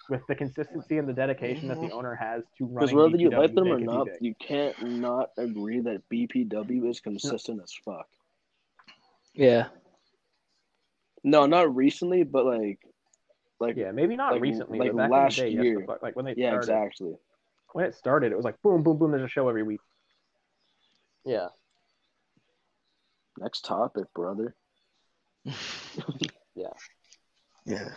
with the consistency and the dedication that the owner has to run, Because running whether you like them or not, you can't not agree that BPW is consistent as fuck. Yeah. No, not recently, but like, like yeah, maybe not like- recently, like but back last in the day, year. the fuck, like when they yeah, started, exactly. when it started, it was like boom, boom, boom. There's a show every week. Yeah. Next topic, brother. [LAUGHS] Yeah. Yeah.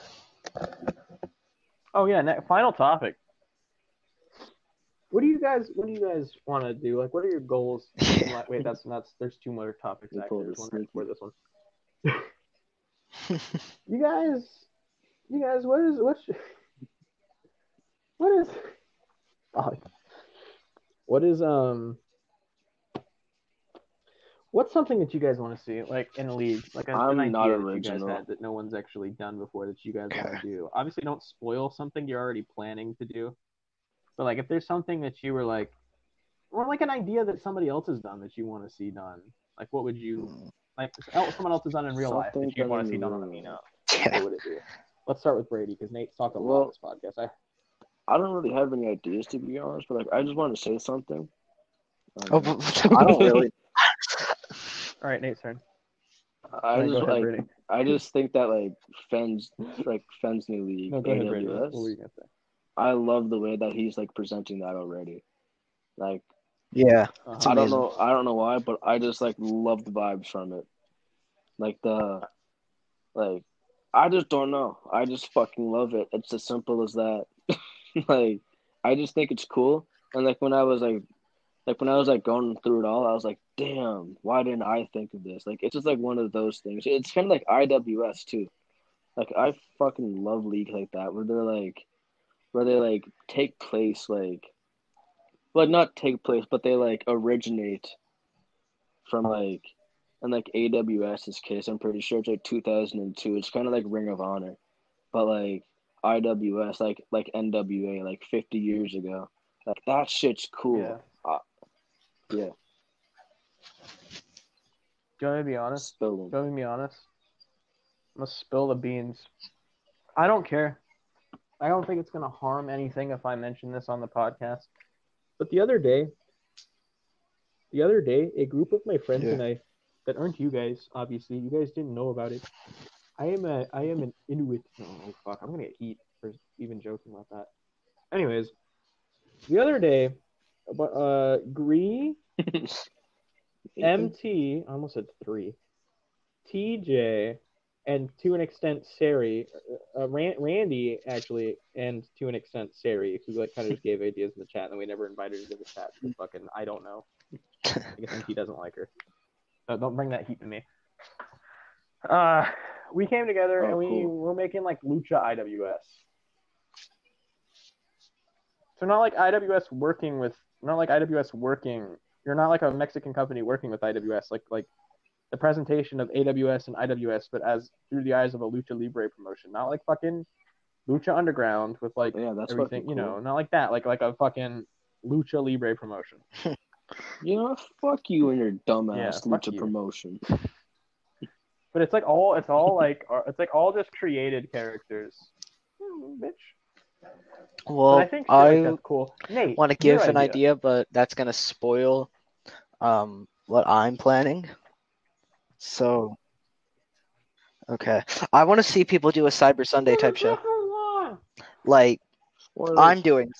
Oh yeah. Ne- final topic. What do you guys? What do you guys want to do? Like, what are your goals? in [LAUGHS] Wait, that's that's. There's two more topics actually. pulled There's a one before this one. [LAUGHS] You guys, you guys, what is what's what is oh, what is um what's something that you guys want to see like in a league like a, an I'm idea not that you guys had that no one's actually done before that you guys want to do. Obviously, don't spoil something you're already planning to do, but like if there's something that you were like or like an idea that somebody else has done that you want to see done, like what would you like someone else has done in real life Something that you want to see in done on real the Yeah. What would it be? Let's start with Brady because Nate's talked a lot Well- on this podcast. I, I don't really have any ideas to be honest, but like I just want to say something. Oh, Um, [LAUGHS] but- I don't really. all right, Nate's turn. I All right, just ahead, like. I just think that like Fens, like Fens new league, No, go ahead, Brady. What were you gonna say? I love the way that he's like presenting that already. Like yeah. Uh-huh. It's I don't know, I don't know why, but I just like love the vibes from it. Like the, like, I just don't know. I just fucking love it. It's as simple as that. [LAUGHS] like, I just think it's cool. And like when I was like, like when I was like going through it all, I was like, damn, why didn't I think of this? Like it's just like one of those things. It's kind of like IWS too. Like I fucking love leagues like that where they're like, where they like take place like, well not take place, but they like originate from like, in like AWS's case, I'm pretty sure it's like 2002. It's kind of like Ring of Honor, but like IWS, like like NWA, like 50 years ago. Like that shit's cool. Yeah. Uh, yeah. Do you want me to be honest? Spill Do you want me to be honest? I'm gonna spill the beans. I don't care. I don't think it's gonna harm anything if I mention this on the podcast. But the other day, the other day, a group of my friends Yeah. and I, that aren't you guys, obviously, you guys didn't know about it. I am a, I am an Inuit. Oh fuck, I'm gonna get heat for even joking about that. Anyways, the other day, but uh, Gree, [LAUGHS] MT, I almost said three. TJ, and to an extent Sari, uh, Ran- Randy actually, and to an extent Sari, who like kind of just gave [LAUGHS] ideas in the chat, and we never invited her to the chat. Fucking, I don't know. I guess MT doesn't like her. Uh, don't bring that heat to me. Uh, we came together Oh, and we cool. were making like Lucha IWS. So not like IWS working with, not like IWS working. You're not like a Mexican company working with IWS. Like like the presentation of AWS and IWS, but as through the eyes of a Lucha Libre promotion, not like fucking Lucha Underground with like Yeah, that's everything, fucking you know, not like that, like like a fucking Lucha Libre promotion. [LAUGHS] You know, fuck you and your Yeah, dumbass fuck lucha you. promotion. [LAUGHS] But it's like all, it's all like, uh, it's like all just created characters, Hmm, bitch. But Well, I think shit like I that's cool. Nate, want to your give an idea, but that's gonna spoil um what I'm planning. So, okay, I want to see people do a Cyber Sunday type show, like I'm doing.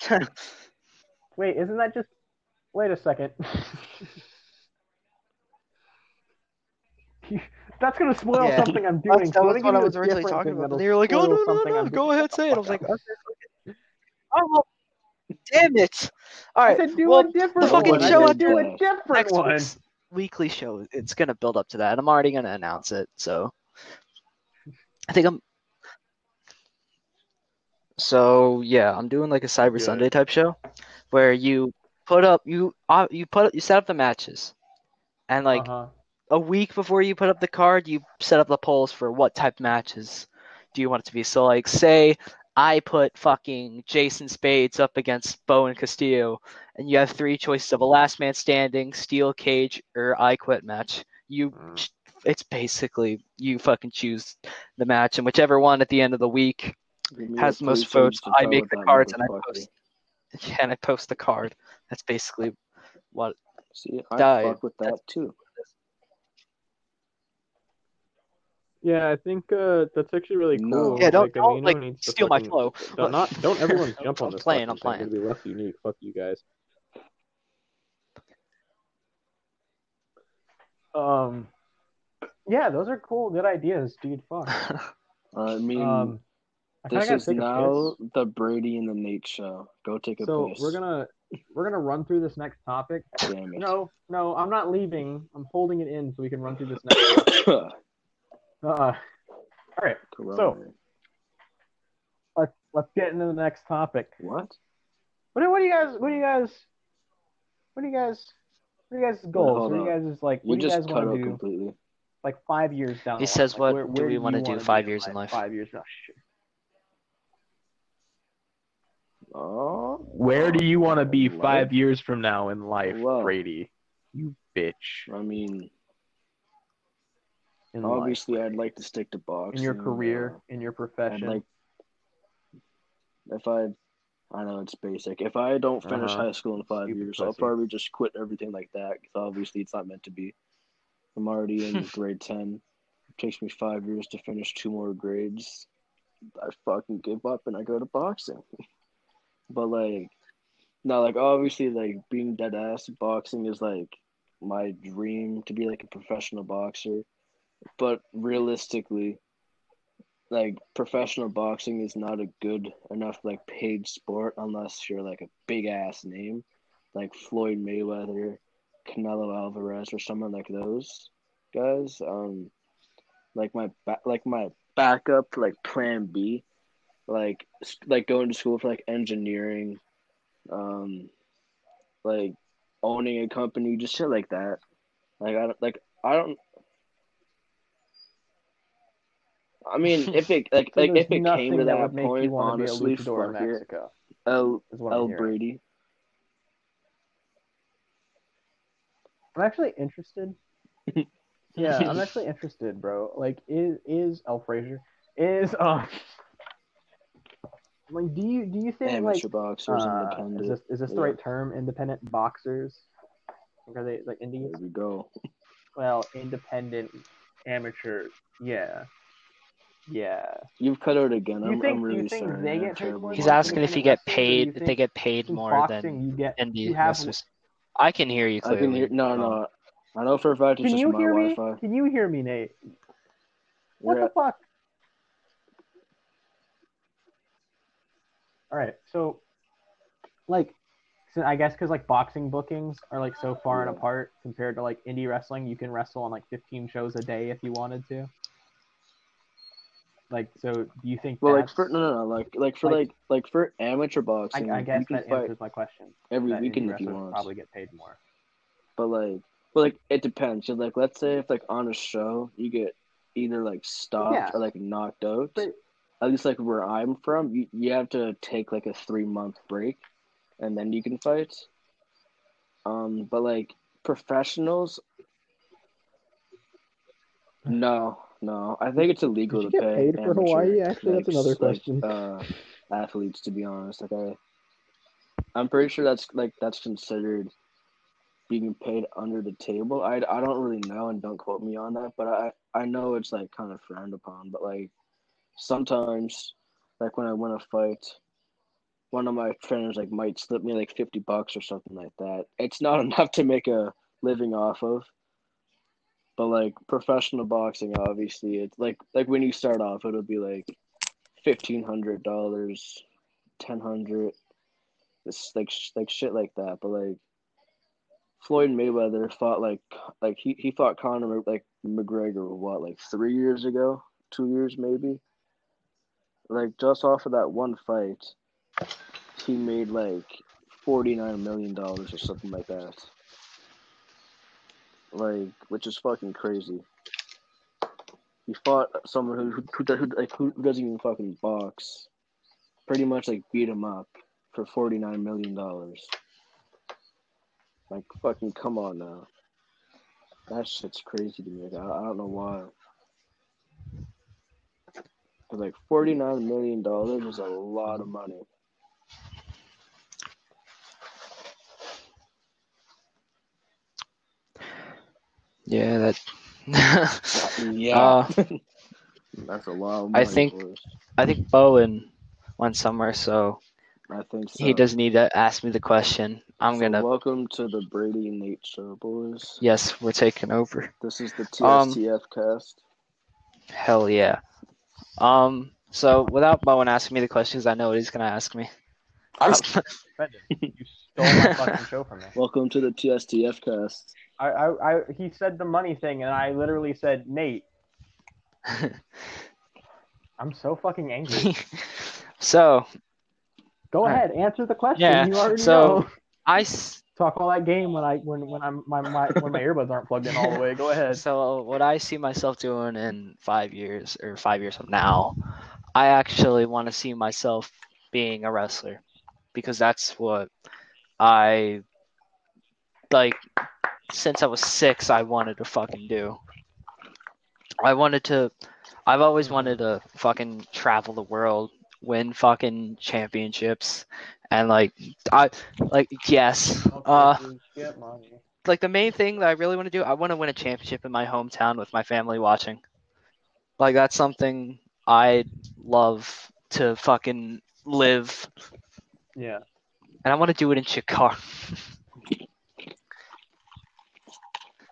[LAUGHS] Wait, isn't that just? Wait a second. [LAUGHS] That's gonna spoil Yeah. something I'm doing. That's, that so I'm was what I was originally talking about. that'll And you were like, "Oh spoil no, no, no, no, go ahead, say it." I was like, "Okay, okay." Oh, damn it! All I right, said do well, a different fucking one. I show said out do a different next one. weekly show. It's gonna build up to that, and I'm already gonna announce it. So I think I'm. So yeah, I'm doing like a Cyber Good. Sunday type show, where you put up you uh, you put you set up the matches, and like uh-huh. a week before you put up the card, you set up the polls for what type of matches do you want it to be. So like say I put fucking Jason Spades up against Bowen Castillo, and you have three choices of a last man standing, steel cage, or I quit match. You Mm. it's basically you fucking choose the match, and whichever one at the end of the week has the the most votes, I make the cards and I post. Yeah, and I post the card. That's basically what. See, I Die. fuck with that That's- too. Yeah, I think uh, that's actually really No. cool. Yeah, don't- like, don't, Amino like, needs to steal my flow. Don't not don't [LAUGHS] everyone jump on I'm this. playing, I'm thing. It'll be less unique. Fuck you guys. Um, yeah, those are cool, good ideas, dude. Fuck. [LAUGHS] I mean, Um, I kind this is now the Brady and the Nate show. Go take a So piss. we're gonna we're gonna run through this next topic. Damn it. No, no, I'm not leaving. I'm holding it in so we can run through this next. [COUGHS] Uh, all right, Corona. let's let's get into the next topic. what? What do, what do you guys? What do you guys? What do you guys? What are you guys' goals? hold What do you guys is like? You do you just guys cut want out to do? completely. Like five years down. He the says. Like, what where, do we wanna do wanna five years in life? Five years. No, shit. Oh, Where do you want to be Life? five years from now in life. Brady? You bitch. I mean, In life. obviously, I'd like to stick to boxing. in your career, uh, in your I'd profession. like if I, I know it's basic. If I don't finish Uh-huh. high school in five Stupid years, I'll probably just quit everything like that. Because obviously, it's not meant to be. I'm already in [LAUGHS] grade ten. It takes me five years to finish two more grades. I fucking give up and I go to boxing. [LAUGHS] but like, no, like obviously, like being dead ass, boxing is like my dream to be like a professional boxer. But realistically, like professional boxing is not a good enough like paid sport unless you're like a big ass name, like Floyd Mayweather, Canelo Alvarez, or someone like those guys. Um, like my ba- like my backup like plan B, like like going to school for like engineering, um, like owning a company, just shit like that. Like I don't like I don't. I mean, if it [LAUGHS] like So like if it came to that that would make you point, want to be a honestly, fuck it. El El. Brady. I'm actually interested. [LAUGHS] yeah, I'm actually interested, bro. Like, is is El Frazier is um like do you do you think Amateur like boxers, uh, independent. is this is this the right term? Independent boxers? Like, are they like indies? There we go. Well, independent amateur. Yeah, yeah. You've cut out again. I'm, think- I'm really sorry. they I'm get paid He's asking if you get wrestlers, or do you paid, if they get paid more boxing than you get indie you have wrestlers. I can hear you I clearly. can hear. No, Um, no. I know for a fact it's Can just you my hear me? Wi-Fi. Can you hear me, Nate? What Yeah. the fuck? All right, so like, so I guess because like boxing bookings are like so far and apart compared to like indie wrestling, you can wrestle on like 15 shows a day if you wanted to. Like, so do you think? Well, like for no, no, no, like like for Like- like like for amateur boxing, I, I guess that answers my question. every weekend if you want. probably get paid more. But like, but like it depends. 'Cause, like, let's say if like on a show you get either like stopped Yeah. or like knocked out. But- At least like where I'm from, you you have to take like a three month break, and then you can fight. Um, but like professionals, no, no. I think it's illegal Did to pay paid for Hawaii? Actually, that's like, another question. Like, uh, athletes, to be honest, like I, I'm pretty sure that's like that's considered being paid under the table. I, I don't really know and don't quote me on that, but I I know it's like kind of frowned upon. But like sometimes, like when I win a fight, one of my trainers like might slip me like fifty bucks or something like that. It's not [LAUGHS] enough to make a living off of. But like professional boxing, obviously, it's like like when you start off, it'll be like fifteen hundred dollars, ten hundred, it's like like shit like that. But like Floyd Mayweather fought like like he, he fought Conor like McGregor what like three years ago, two years maybe. Like just off of that one fight, he made like forty nine million dollars or something like that. Like, which is fucking crazy. He fought someone who who, who, like who doesn't even fucking box. Pretty much like beat him up for forty nine million dollars. Like fucking come on now. That shit's crazy to me. I, I don't know why. 'Cause, like forty nine million dollars is a lot of money. Yeah, that. [LAUGHS] Yeah. Uh, [LAUGHS] That's a lot of I think- I think Bowen went somewhere, so I think so. he doesn't need to ask me the question. I'm So gonna. welcome to the Brady and Nate show, boys. Yes, we're taking over. This is the Um, TSTF cast. Hell yeah. Um. So without Bowen asking me the questions, I know what he's gonna ask me. I'm offended. [LAUGHS] You stole my fucking show from me. [LAUGHS] Welcome to the TSTF cast. I, I, I, he said the money thing, and I literally said, Nate, [LAUGHS] I'm so fucking angry. so Go Alright. ahead, answer the question. Yeah, You already so- know. I. Talk all that game when I when when I'm my, my when my earbuds aren't plugged in all the way. Go ahead. So what I see myself doing in five years or five years from now, I actually want to see myself being a wrestler because that's what I like since I was six I wanted to fucking do. I wanted to I've always wanted to fucking travel the world, win fucking championships and like I like yes. Uh like the main thing that I really want to do, I want to win a championship in my hometown with my family watching. Like that's something I love to fucking live, Yeah. and I want to do it in Chicago. [LAUGHS]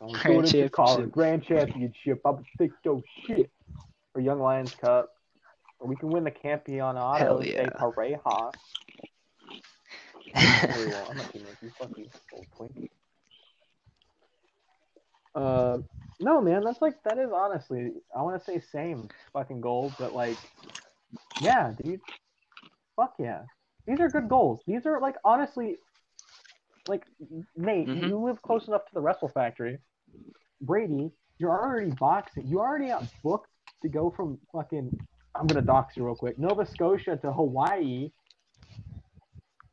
Grand doing it to call it championship. Grand Championship. I'm thick yo shit. Or Young Lions Cup. Or we can win the Campeonato Hell de yeah. Pareja. Very well. I'm not kidding. You fucking old. Uh, no, man. That's like that is honestly. I want to say same fucking goal, but like, yeah, dude. Fuck yeah. These are good goals. These are like honestly, like Nate, Mhm. you live close enough to the Wrestle Factory. Brady, you're already boxing. You already got booked to go from fucking. I'm gonna dox you real quick. Nova Scotia to Hawaii.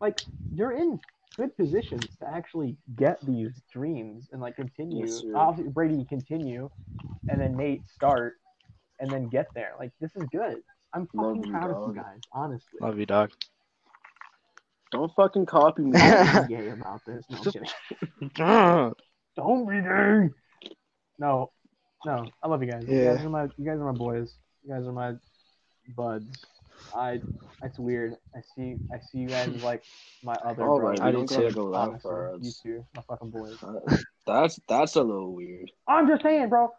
Like you're in good positions to actually get these dreams and like continue. Yes. Obviously, Brady continue, and then Nate start, and then get there. Like this is good. I'm Love fucking you, proud of you guys, honestly. Love you, dog. Don't fucking copy me. [LAUGHS] I'm gay about this. No, I'm [LAUGHS] kidding. [LAUGHS] Don't be gay. No, no, I love you guys. You guys are my, you guys are my boys. You guys are my buds. I, it's weird. I see, I see you guys as like my other All brothers. right, I we do don't gotta too. go that Honestly, far. you That's, two, my fucking boys. Uh, that's that's a little weird. I'm just saying, bro.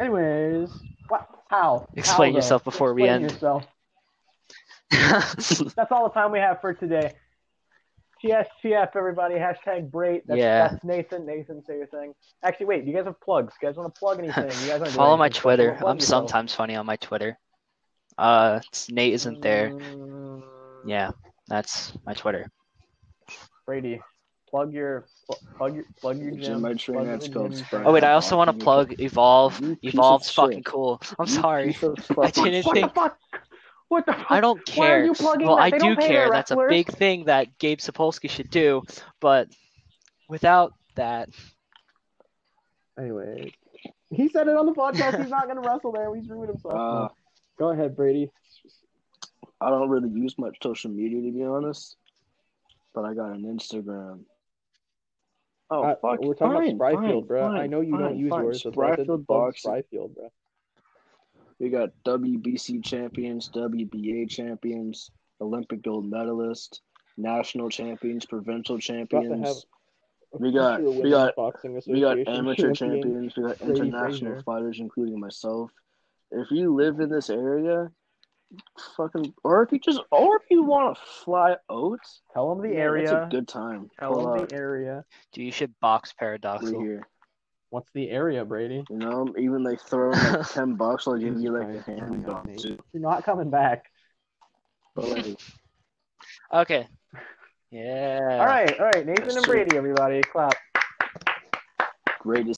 Anyways, what? How? Explain How, though? yourself before we Explain end. Yourself. [LAUGHS] That's all the time we have for today. TSTF, everybody. Hashtag Brait. That's, Yeah. that's Nathan. Nathan, say your thing. Actually, wait. Do you guys have plugs? You guys want to plug anything? You guys aren't [LAUGHS] Follow doing my Twitter. I'm yourself. sometimes funny on my Twitter. Uh, it's- Nate isn't there. Mm, Yeah, that's my Twitter. Brady, plug your plug your plug your Gym gym. I plug train your at spelled gym. Oh wait, I also want to plug Evolve. you piece Evolve's shit. fucking cool. I'm sorry. [LAUGHS] I didn't What think. [LAUGHS] the fuck? What the fuck? I don't Why are care. you plugging Well, that? I They do don't pay their care. That's a big thing that Gabe Sapolsky should do. But without that, Anyway, he said it on the podcast. He's not going to wrestle there. He's ruined himself. Uh, Go ahead, Brady. I don't really use much social media to be honest, but I got an Instagram. Oh Uh, fuck! we're talking fine, about Spryfield, fine, bro. I know you don't use fine. yours, so I said Spryfield plug boxing. Spryfield, bro. We got WBC champions, WBA champions, Olympic gold medalist, national champions, provincial Got to have champions. We got- we got- boxing We got amateur champion. champions. We got international Frazier. fighters, including myself. If you live in this area fucking, or if you just, or if you want to fly out, Tell them the yeah, area. That's a good time. Tell them up the area. Dude, you should box right Paradoxal. here. What's the area, Brady? You know, even like throw in like [LAUGHS] ten bucks, I'll give you like a Jesus Christ. hand my God, job Nate. too. You're not coming back. But [LAUGHS] like, Okay. Yeah. All right, all right. Nathan Yes, and sir. Brady, everybody, clap. greatest.